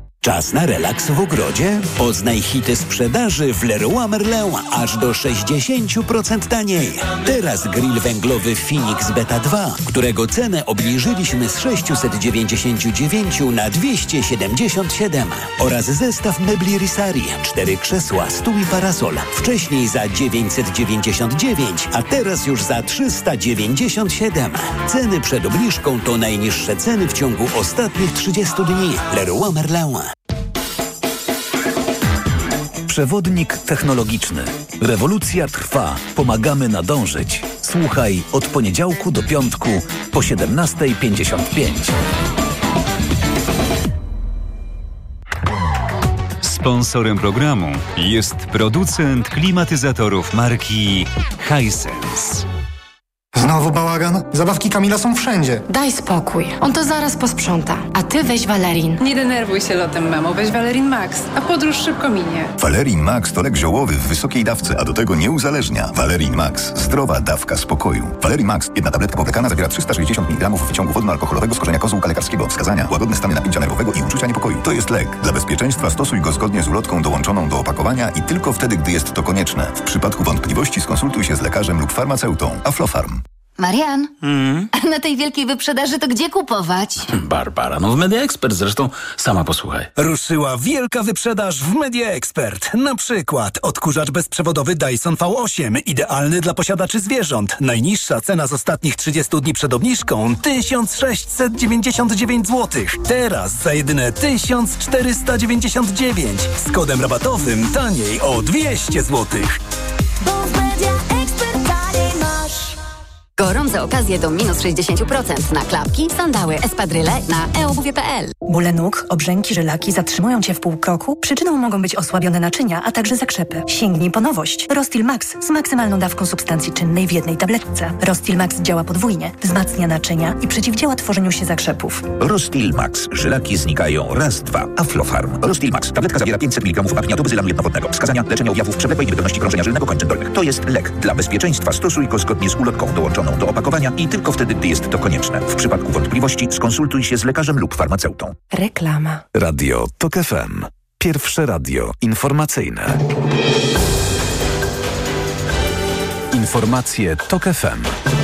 Czas na relaks w ogrodzie? Poznaj hity sprzedaży w Leroy Merlin aż do 60% taniej. Teraz grill węglowy Phoenix Beta 2, którego cenę obniżyliśmy z 699 na 277 oraz zestaw mebli Risari, cztery krzesła, stół i parasol. Wcześniej za 999, a teraz już za 397. Ceny przed obniżką to najniższe ceny w ciągu ostatnich 30 dni. Leroy Merlin. Przewodnik technologiczny. Rewolucja trwa. Pomagamy nadążyć. Słuchaj od poniedziałku do piątku po 17.55. Sponsorem programu jest producent klimatyzatorów marki Hisense. Znowu bałagan? Zabawki Kamila są wszędzie. Daj spokój. On to zaraz posprząta. A ty weź Valerin. Nie denerwuj się lotem memo, weź Valerin Max, a podróż szybko minie. Valerin Max to lek ziołowy w wysokiej dawce, a do tego nie uzależnia. Valerin Max. Zdrowa dawka spokoju. Valerin Max. Jedna tabletka powlekana zawiera 360 mg wyciągu wodno-alkoholowego z korzenia kozłka lekarskiego. Wskazania. Łagodne stany napięcia nerwowego i uczucia niepokoju. To jest lek. Dla bezpieczeństwa stosuj go zgodnie z ulotką dołączoną do opakowania i tylko wtedy, gdy jest to konieczne. W przypadku wątpliwości skonsultuj się z lekarzem lub farmaceutą. Aflofarm. Marian, Mm. *laughs* a na tej wielkiej wyprzedaży to gdzie kupować? Barbara, no w Media Expert zresztą sama posłuchaj. Ruszyła wielka wyprzedaż w Media Expert. Na przykład odkurzacz bezprzewodowy Dyson V8, idealny dla posiadaczy zwierząt. Najniższa cena z ostatnich 30 dni przed obniżką 1699 zł. Teraz za jedyne 1499. Z kodem rabatowym taniej o 200 zł. Gorące okazje do minus 60% na klapki, sandały, espadryle na eobuwie.pl. Bóle nóg, obrzęki, żylaki zatrzymują cię w pół kroku? Przyczyną mogą być osłabione naczynia, a także zakrzepy. Sięgnij po nowość. Rostil Max z maksymalną dawką substancji czynnej w jednej tabletce. Rostil Max działa podwójnie, wzmacnia naczynia i przeciwdziała tworzeniu się zakrzepów. Rostil Max. Żylaki znikają raz, dwa. Aflofarm. Rostil Max. Tabletka zawiera 500 mg apniatu bezylanu jednowodnego. Wskazania leczenia objawów przewlekłej niewydolności krążenia żylnego kończyn dolnych. To jest lek. Dla bezpieczeństwa stosuj go zgodnie z ulotką dołączoną do opakowania i tylko wtedy, gdy jest to konieczne. W przypadku wątpliwości skonsultuj się z lekarzem lub farmaceutą. Reklama. Radio TOK FM. Pierwsze radio informacyjne. Informacje TOK FM.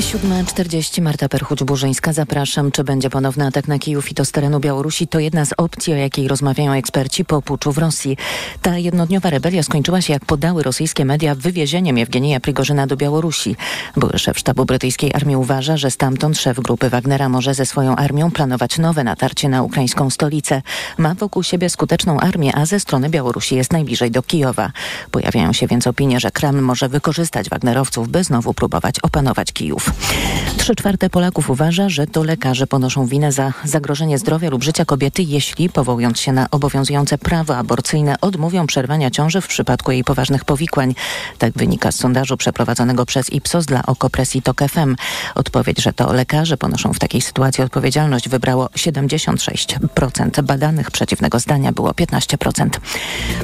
7.40 Marta Perchuć-Burzyńska. Zapraszam. Czy będzie ponowny atak na Kijów i to z terenu Białorusi? To jedna z opcji, o jakiej rozmawiają eksperci po puczu w Rosji. Ta jednodniowa rebelia skończyła się, jak podały rosyjskie media, wywiezieniem Jewgenija Prigorzyna do Białorusi. Były szef sztabu brytyjskiej armii uważa, że stamtąd szef grupy Wagnera może ze swoją armią planować nowe natarcie na ukraińską stolicę. Ma wokół siebie skuteczną armię, a ze strony Białorusi jest najbliżej do Kijowa. Pojawiają się więc opinie, że Kreml może wykorzystać Wagnerowców, by znowu próbować opanować Kijów. Milionów. Trzy czwarte Polaków uważa, że to lekarze ponoszą winę za zagrożenie zdrowia lub życia kobiety, jeśli powołując się na obowiązujące prawo aborcyjne odmówią przerwania ciąży w przypadku jej poważnych powikłań. Tak wynika z sondażu przeprowadzonego przez Ipsos dla Okopresji TOK FM. Odpowiedź, że to lekarze ponoszą w takiej sytuacji odpowiedzialność wybrało 76%. Badanych przeciwnego zdania było 15%.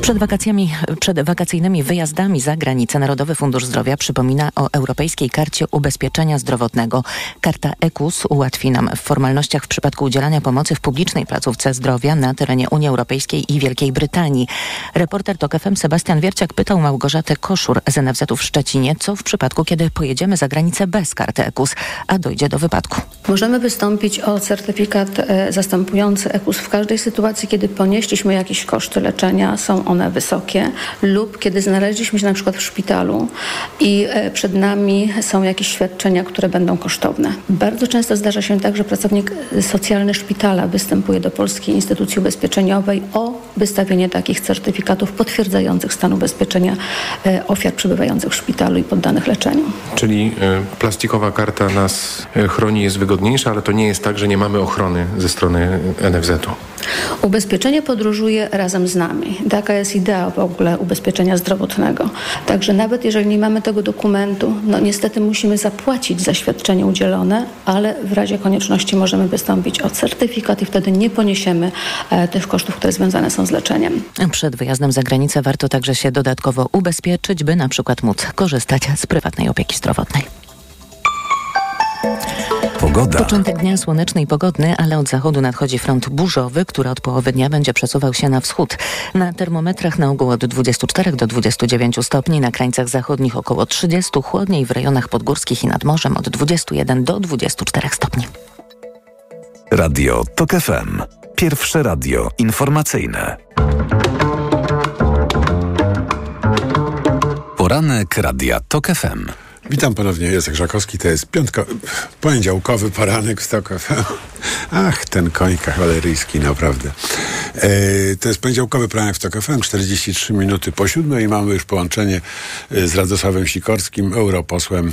Przed wakacjami, przed wakacyjnymi wyjazdami za granicę Narodowy Fundusz Zdrowia przypomina o Europejskiej Karcie Ubezpieczenia Zdrowotnego. Karta EKUS ułatwi nam w formalnościach w przypadku udzielania pomocy w publicznej placówce zdrowia na terenie Unii Europejskiej i Wielkiej Brytanii. Reporter TOK FM Sebastian Wierciak pytał Małgorzatę Koszur z NFZ-u w Szczecinie, co w przypadku, kiedy pojedziemy za granicę bez karty EKUS, a dojdzie do wypadku. Możemy wystąpić o certyfikat e, zastępujący EKUS w każdej sytuacji, kiedy ponieśliśmy jakieś koszty leczenia, są one wysokie, lub kiedy znaleźliśmy się na przykład w szpitalu i e, przed nami są jakieś świadczenia, które będą kosztowne. Bardzo często zdarza się tak, że pracownik socjalny szpitala występuje do Polskiej Instytucji Ubezpieczeniowej o wystawienie takich certyfikatów potwierdzających stan ubezpieczenia e, ofiar przebywających w szpitalu i poddanych leczeniu. Czyli e, plastikowa karta nas chroni, jest wygodniejsza, ale to nie jest tak, że nie mamy ochrony ze strony NFZ-u. Ubezpieczenie podróżuje razem z nami. Taka jest idea w ogóle ubezpieczenia zdrowotnego. Także nawet jeżeli nie mamy tego dokumentu, no niestety musimy zapłacić za świadczenie udzielone, ale w razie konieczności możemy wystąpić o certyfikat i wtedy nie poniesiemy e, tych kosztów, które związane są z leczeniem. Przed wyjazdem za granicę warto także się dodatkowo ubezpieczyć, by na przykład móc korzystać z prywatnej opieki zdrowotnej. Pogoda. Początek dnia słoneczny i pogodny, ale od zachodu nadchodzi front burzowy, który od połowy dnia będzie przesuwał się na wschód. Na termometrach na ogół od 24 do 29 stopni, na krańcach zachodnich około 30, chłodniej w rejonach podgórskich i nad morzem od 21 do 24 stopni. Radio TOK FM. Pierwsze radio informacyjne. Poranek Radia TOK FM. Witam ponownie, Jacek Żakowski, to jest piątko, poniedziałkowy poranek w Stok FM. *laughs* Ach, ten koń kawaleryjski, naprawdę. E, to jest poniedziałkowy poranek w Stok FM, 43 minuty po siódmej i mamy już połączenie e, z Radosławem Sikorskim, europosłem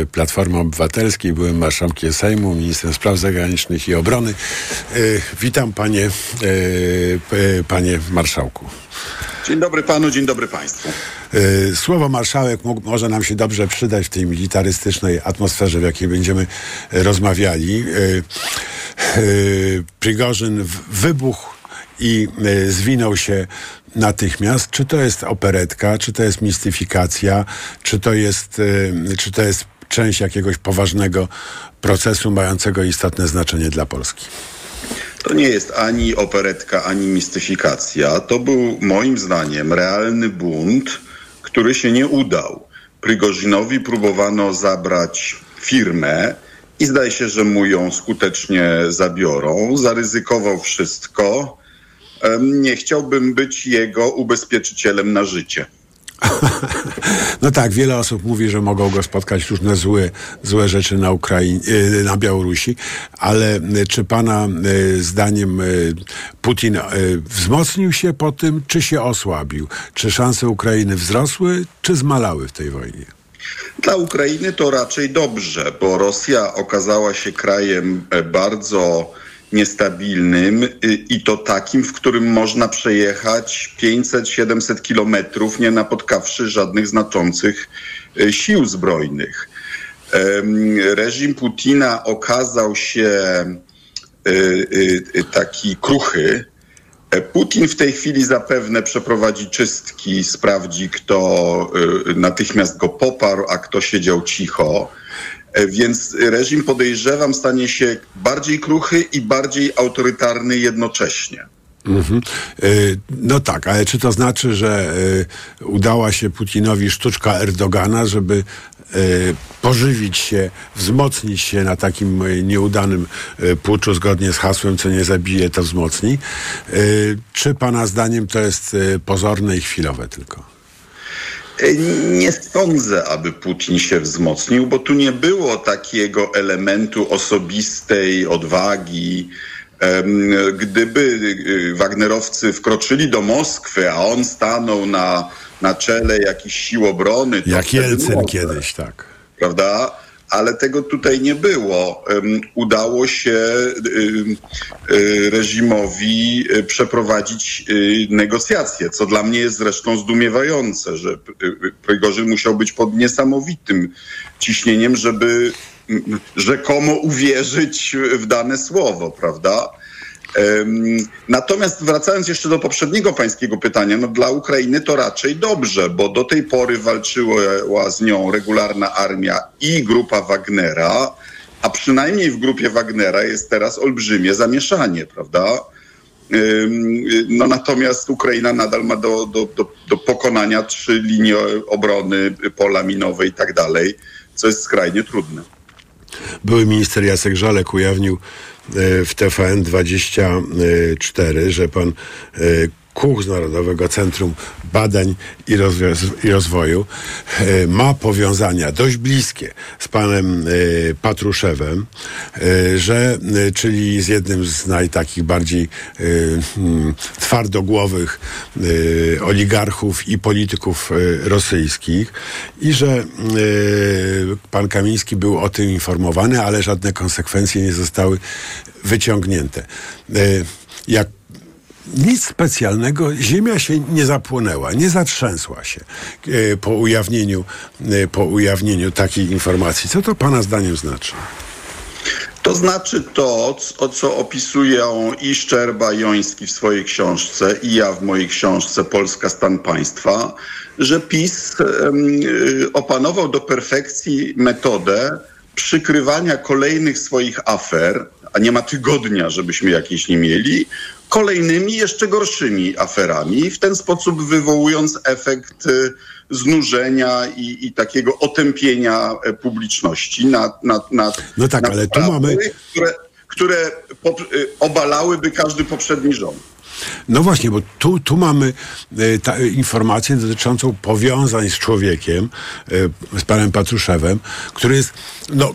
e, Platformy Obywatelskiej, byłym marszałkiem Sejmu, ministrem spraw zagranicznych i obrony. E, witam panie, e, p- panie marszałku. Dzień dobry panu, dzień dobry państwu. E, Słowo marszałek może nam się dobrze przydać w tej militarystycznej atmosferze, w jakiej będziemy rozmawiali. E, e, Prigorzyn wybuchł i zwinął się natychmiast. Czy to jest operetka, czy to jest mistyfikacja, czy to jest, czy to jest część jakiegoś poważnego procesu mającego istotne znaczenie dla Polski? To nie jest ani operetka, ani mistyfikacja. To był moim zdaniem realny bunt, który się nie udał. Prigorzynowi próbowano zabrać firmę i zdaje się, że mu ją skutecznie zabiorą. Zaryzykował wszystko. Nie chciałbym być jego ubezpieczycielem na życie. *laughs* No tak, wiele osób mówi, że mogą go spotkać różne złe, złe rzeczy na Ukrainie, y, na Białorusi, ale y, czy pana y, zdaniem Putin wzmocnił się po tym, czy się osłabił? Czy szanse Ukrainy wzrosły, czy zmalały w tej wojnie? Dla Ukrainy to raczej dobrze, bo Rosja okazała się krajem e, bardzo niestabilnym y, i to takim, w którym można przejechać 500-700 kilometrów, nie napotkawszy żadnych znaczących y, sił zbrojnych. Reżim Putina okazał się y, taki kruchy. E, Putin w tej chwili zapewne przeprowadzi czystki, sprawdzi, kto natychmiast go poparł, a kto siedział cicho. E, Więc reżim podejrzewam stanie się bardziej kruchy i bardziej autorytarny jednocześnie. Mhm. Y, No tak, ale czy to znaczy, że y, udała się Putinowi sztuczka Erdogana, żeby pożywić się, wzmocnić się na takim nieudanym puczu zgodnie z hasłem, co nie zabije, to wzmocni? Czy pana zdaniem to jest pozorne i chwilowe tylko? Nie sądzę, aby Putin się wzmocnił, bo tu nie było takiego elementu osobistej odwagi. Gdyby y, Wagnerowcy wkroczyli do Moskwy, a on stanął na, na czele jakichś sił obrony, Jak Jelcyn kiedyś, tak. Prawda? Ale tego tutaj nie było. Udało się y, reżimowi y, przeprowadzić y, negocjacje, co dla mnie jest zresztą zdumiewające, że Prigorzyn musiał być pod niesamowitym ciśnieniem, żeby rzekomo uwierzyć w dane słowo, prawda? Natomiast wracając jeszcze do poprzedniego pańskiego pytania, no dla Ukrainy to raczej dobrze, bo do tej pory walczyła z nią regularna armia i grupa Wagnera, a przynajmniej w grupie Wagnera jest teraz olbrzymie zamieszanie, prawda? No natomiast Ukraina nadal ma do, do, do, do pokonania trzy linie obrony, pola minowe i tak dalej, co jest skrajnie trudne. Były minister Jacek Żalek ujawnił w TVN 24, że pan Kuch z Narodowego Centrum Badań i, i, Rozwoju e, ma powiązania dość bliskie z panem e, Patruszewem, e, że, czyli z jednym z najtakich bardziej hmm, twardogłowych oligarchów i polityków rosyjskich i że pan Kamiński był o tym informowany, ale żadne konsekwencje nie zostały wyciągnięte. Jak nic specjalnego. Ziemia się nie zapłonęła, nie zatrzęsła się e, po ujawnieniu, e, po ujawnieniu takiej informacji. Co to Pana zdaniem znaczy? To znaczy to, o co opisują i Szczerba, Joński w swojej książce, i ja w mojej książce Polska Stan Państwa, że PiS um, opanował do perfekcji metodę przykrywania kolejnych swoich afer, a nie ma tygodnia, żebyśmy jakieś nie mieli, kolejnymi, jeszcze gorszymi aferami, w ten sposób wywołując efekt y, znużenia i, i takiego otępienia e, publiczności nad, nad, nad No tak, ale tu mamy... Które, które y, obalałyby każdy poprzedni rząd. No właśnie, bo tu, tu mamy e, ta, informację dotyczącą powiązań z człowiekiem, e, z panem Patruszewem, który jest no,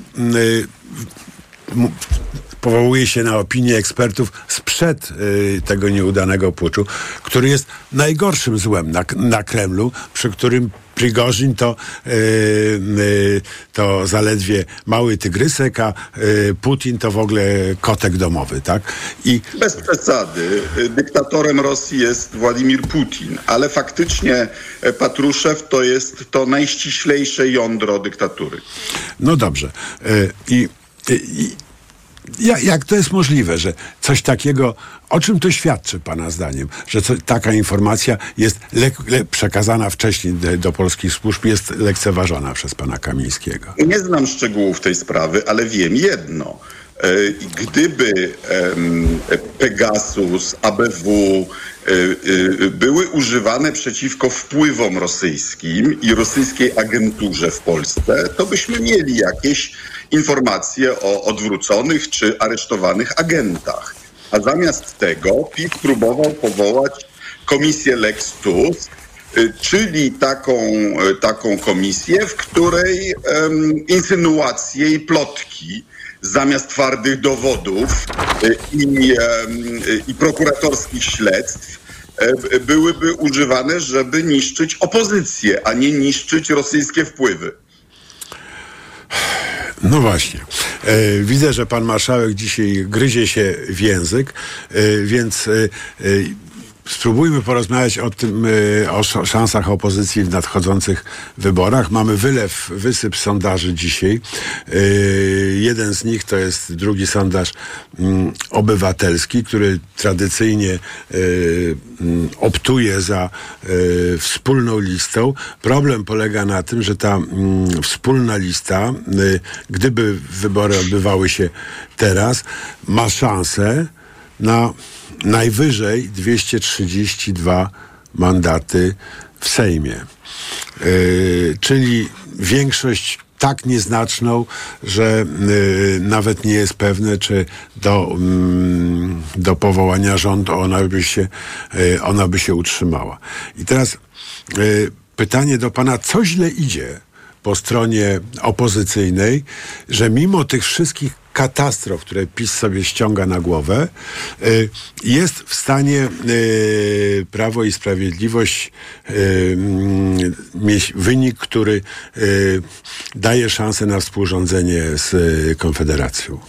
powołuje się na opinię ekspertów sprzed y, tego nieudanego puczu, który jest najgorszym złem na, na Kremlu, przy którym Prigorzin to, y, y, to zaledwie mały tygrysek, a y, Putin to w ogóle kotek domowy, tak? I... Bez przesady. Dyktatorem Rosji jest Władimir Putin, ale faktycznie e, Patruszew to jest to najściślejsze jądro dyktatury. No dobrze. Y, i jak, to jest możliwe, że coś takiego, o czym to świadczy Pana zdaniem, że co, taka informacja jest le, le, przekazana wcześniej do, do, polskich służb, jest lekceważona przez Pana Kamińskiego? Nie znam szczegółów tej sprawy, ale wiem jedno. E, gdyby Pegasus, ABW e, e, były używane przeciwko wpływom rosyjskim i rosyjskiej agenturze w Polsce, to byśmy mieli jakieś informacje o odwróconych czy aresztowanych agentach. A zamiast tego PiS próbował powołać komisję Lex Tusk, y, czyli taką, y, taką komisję, w której um, insynuacje i plotki zamiast twardych dowodów y, i, i prokuratorskich śledztw byłyby używane, żeby niszczyć opozycję, a nie niszczyć rosyjskie wpływy. No właśnie. E, widzę, że pan marszałek dzisiaj gryzie się w język, e, więc e, Spróbujmy porozmawiać o tym, y, o szansach opozycji w nadchodzących wyborach. Mamy wylew, wysyp sondaży dzisiaj. Y, jeden z nich to jest drugi sondaż mm, obywatelski, który tradycyjnie y, mm, optuje za wspólną listą. Problem polega na tym, że ta mm, wspólna lista, gdyby wybory odbywały się teraz, ma szansę na najwyżej 232 mandaty w Sejmie. Yy, czyli większość tak nieznaczną, że y, nawet nie jest pewne, czy do, y, do powołania rządu ona by, się, y, ona by się utrzymała. I teraz pytanie do pana, co źle idzie po stronie opozycyjnej, że mimo tych wszystkich katastrof, które PiS sobie ściąga na głowę, y, jest w stanie y, Prawo i Sprawiedliwość y, mm, mieć wynik, który daje szansę na współrządzenie z Konfederacją.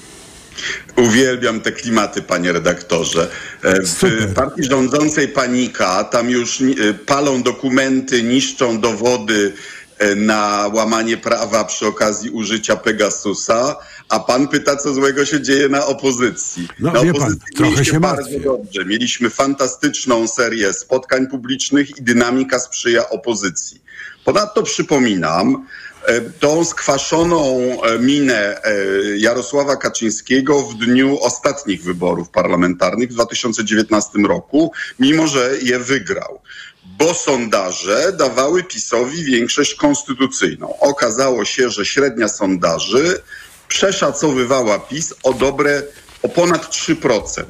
Uwielbiam te klimaty, panie redaktorze. E, W partii rządzącej panika, tam już palą dokumenty, niszczą dowody na łamanie prawa przy okazji użycia Pegasusa, a pan pyta, co złego się dzieje na opozycji. No, na wie pan, opozycji trochę się bardzo martwię. dobrze. Mieliśmy fantastyczną serię spotkań publicznych i dynamika sprzyja opozycji. Ponadto przypominam, e, tą skwaszoną e, minę e, Jarosława Kaczyńskiego w dniu ostatnich wyborów parlamentarnych w 2019 roku, mimo że je wygrał. Bo sondaże dawały PiSowi większość konstytucyjną. Okazało się, że średnia sondaży przeszacowywała PiS o dobre, o ponad 3%.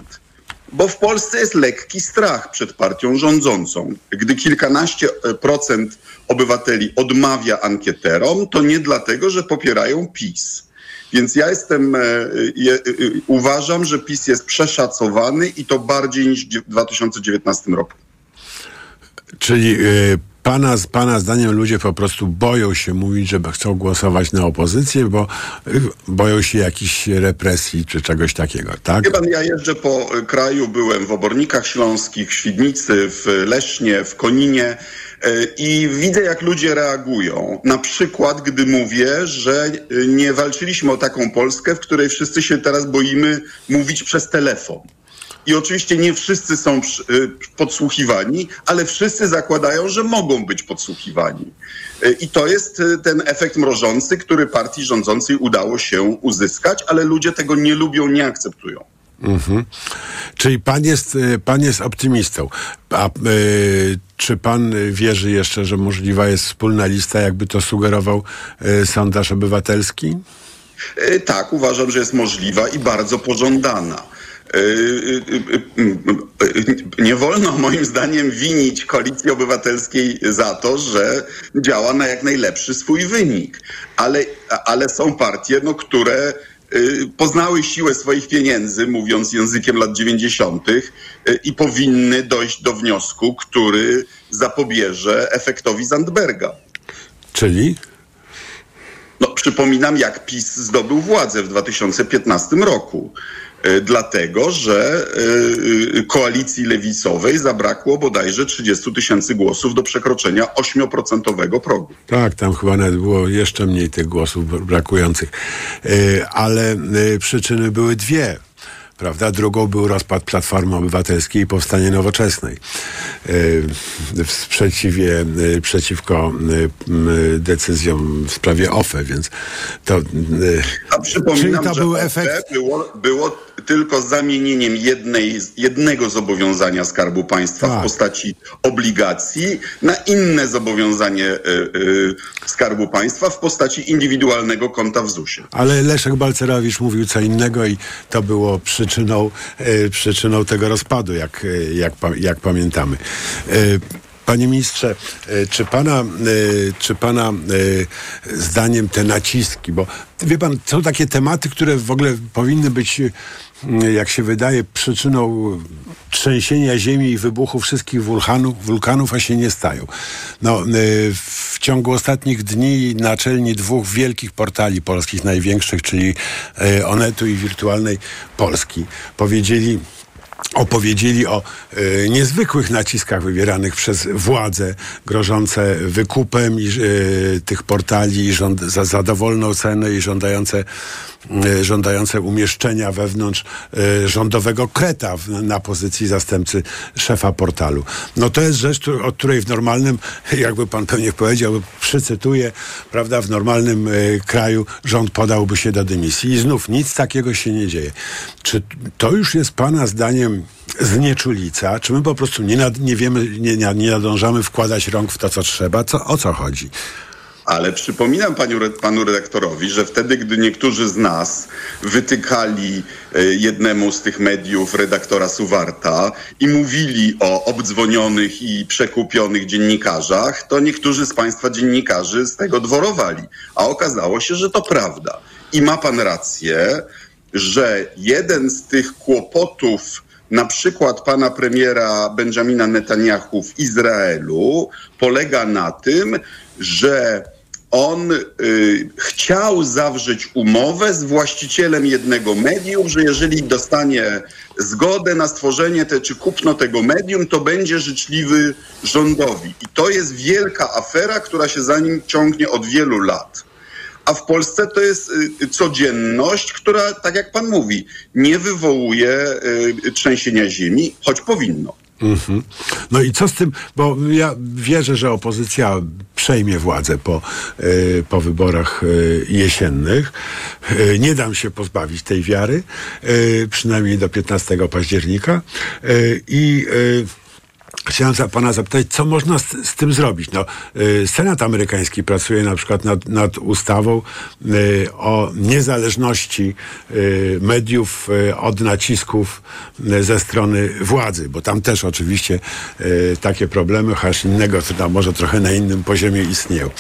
Bo w Polsce jest lekki strach przed partią rządzącą. Gdy kilkanaście e, procent obywateli odmawia ankieterom, to nie dlatego, że popierają PiS. Więc ja jestem, e, je, e, uważam, że PiS jest przeszacowany i to bardziej niż w 2019 roku. Czyli y, pana, pana zdaniem ludzie po prostu boją się mówić, że chcą głosować na opozycję, bo y, boją się jakichś represji czy czegoś takiego, tak? Wie pan, ja jeżdżę po kraju, byłem w Obornikach Śląskich, w Świdnicy, w Lesznie, w Koninie y, i widzę, jak ludzie reagują. Na przykład, gdy mówię, że nie walczyliśmy o taką Polskę, w której wszyscy się teraz boimy mówić przez telefon. I oczywiście nie wszyscy są y, podsłuchiwani, ale wszyscy zakładają, że mogą być podsłuchiwani. Y, I to jest y, ten efekt mrożący, który partii rządzącej udało się uzyskać, ale ludzie tego nie lubią, nie akceptują. Mhm. Czyli pan jest, pan jest optymistą. A czy pan wierzy jeszcze, że możliwa jest wspólna lista, jakby to sugerował y, sondaż obywatelski? Tak, uważam, że jest możliwa i bardzo pożądana. Y, y, y, Nie wolno moim zdaniem winić Koalicji Obywatelskiej za to, że działa na jak najlepszy swój wynik. Ale, ale są partie, no, które poznały siłę swoich pieniędzy, mówiąc językiem lat 90. y, i powinny dojść do wniosku, który zapobierze efektowi Zandberga. Czyli? No, przypominam, jak PiS zdobył władzę w 2015 roku. Y, Dlatego, że y, y, koalicji lewicowej zabrakło bodajże 30 tysięcy głosów do przekroczenia 8% progu. Tak, tam chyba nawet było jeszcze mniej tych głosów br- brakujących. Ale przyczyny były dwie. Prawda? Drugą był rozpad Platformy Obywatelskiej i powstanie nowoczesnej. Y, w sprzeciwie, y, przeciwko y, decyzjom w sprawie OFE, więc to. A przypominam, Czyli to że był OFE efekt- było, było tylko zamienieniem jednej, jednego zobowiązania Skarbu Państwa Tak. w postaci obligacji na inne zobowiązanie y, y, Skarbu Państwa w postaci indywidualnego konta w ZUS-ie. Ale Leszek Balcerowicz mówił co innego i to było przyczyną, e, przyczyną tego rozpadu, jak, e, jak, jak pamiętamy. E, Panie ministrze, czy pana, czy pana zdaniem te naciski, bo wie pan, są takie tematy, które w ogóle powinny być, jak się wydaje, przyczyną trzęsienia ziemi i wybuchu wszystkich wulkanów, wulkanów a się nie stają. No, e, w ciągu ostatnich dni naczelni dwóch wielkich portali polskich, największych, czyli e, Onetu i Wirtualnej Polski, powiedzieli, opowiedzieli o e, niezwykłych naciskach wywieranych przez władze grożące wykupem i, tych portali i za, za dowolną cenę i żądające, żądające umieszczenia wewnątrz e, rządowego kreta na pozycji zastępcy szefa portalu. No to jest rzecz, od której w normalnym, *laughs* jakby pan pewnie powiedział, przycytuję, prawda, w normalnym e, kraju rząd podałby się do dymisji i znów nic takiego się nie dzieje. Czy to już jest pana zdaniem znieczulica? Czy my po prostu nie, nad, nie wiemy, nie, nie nadążamy wkładać rąk w to, co trzeba? Co, o co chodzi? Ale przypominam panu, panu redaktorowi, że wtedy, gdy niektórzy z nas wytykali e, jednemu z tych mediów redaktora Suwarta i mówili o obdzwonionych i przekupionych dziennikarzach, to niektórzy z państwa dziennikarzy z tego dworowali. A okazało się, że to prawda. I ma pan rację. że jeden z tych kłopotów, na przykład pana premiera Benjamina Netanyahu w Izraelu, polega na tym, że on y, chciał zawrzeć umowę z właścicielem jednego medium, że jeżeli dostanie zgodę na stworzenie te, czy kupno tego medium, to będzie życzliwy rządowi. I to jest wielka afera, która się za nim ciągnie od wielu lat. A w Polsce to jest y, codzienność, która, tak jak pan mówi, nie wywołuje y, trzęsienia ziemi, choć powinno. Mhm. No i co z tym, bo ja wierzę, że opozycja przejmie władzę po, y, po wyborach y, jesiennych. Y, nie dam się pozbawić tej wiary, przynajmniej do 15 października. I Chciałem za pana zapytać, co można z, z tym zrobić? No, y, Senat amerykański pracuje na przykład nad, nad ustawą y, o niezależności y, mediów y, od nacisków y, ze strony władzy, bo tam też oczywiście y, takie problemy, chociaż innego, co tam może trochę na innym poziomie istnieją.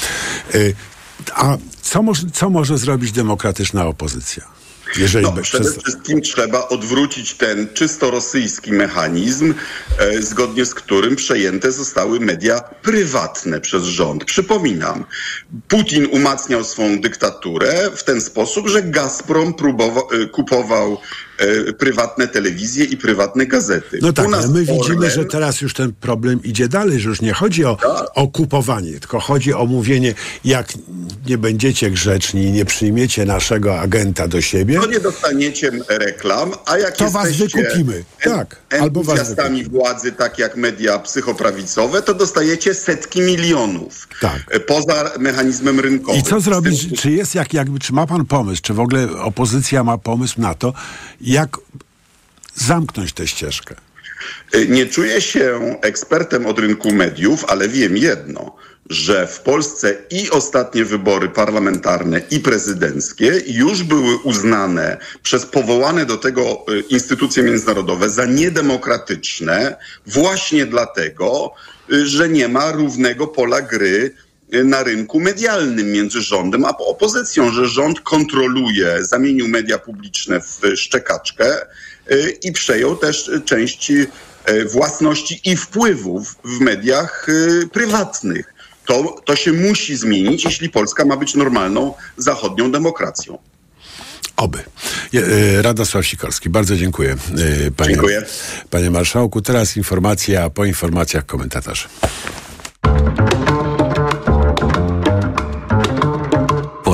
A co, co może zrobić demokratyczna opozycja? Jeżeli no, przede przez- wszystkim trzeba odwrócić ten czysto rosyjski mechanizm, e, zgodnie z którym przejęte zostały media prywatne przez rząd. Przypominam, Putin umacniał swą dyktaturę w ten sposób, że Gazprom próbował, e, kupował prywatne telewizje i prywatne gazety. No tak, ale my widzimy, Orlen- że teraz już ten problem idzie dalej, że już nie chodzi o, Tak. o kupowanie, tylko chodzi o mówienie, jak nie będziecie grzeczni nie przyjmiecie naszego agenta do siebie, to nie dostaniecie reklam, a jak To was wykupimy. Tak, albo was entuzjastami władzy, tak jak media psychoprawicowe, to dostajecie setki milionów. Tak. e, Poza mechanizmem rynkowym. I co zrobić? tym- Czy jest jak, jakby, czy ma pan pomysł, czy w ogóle opozycja ma pomysł na to, jak zamknąć tę ścieżkę? E, Nie czuję się ekspertem od rynku mediów, ale wiem jedno, że w Polsce i ostatnie wybory parlamentarne i prezydenckie już były uznane przez powołane do tego e, instytucje międzynarodowe za niedemokratyczne właśnie dlatego, e, że nie ma równego pola gry na rynku medialnym między rządem a opozycją, że rząd kontroluje, zamienił media publiczne w szczekaczkę y, i przejął też y, część y, własności i wpływów w mediach y, prywatnych. To, to się musi zmienić, jeśli Polska ma być normalną zachodnią demokracją. Oby. Radosław Sikorski, bardzo dziękuję. Panie, Dziękuję. Panie Marszałku, teraz informacja, po informacjach komentarz.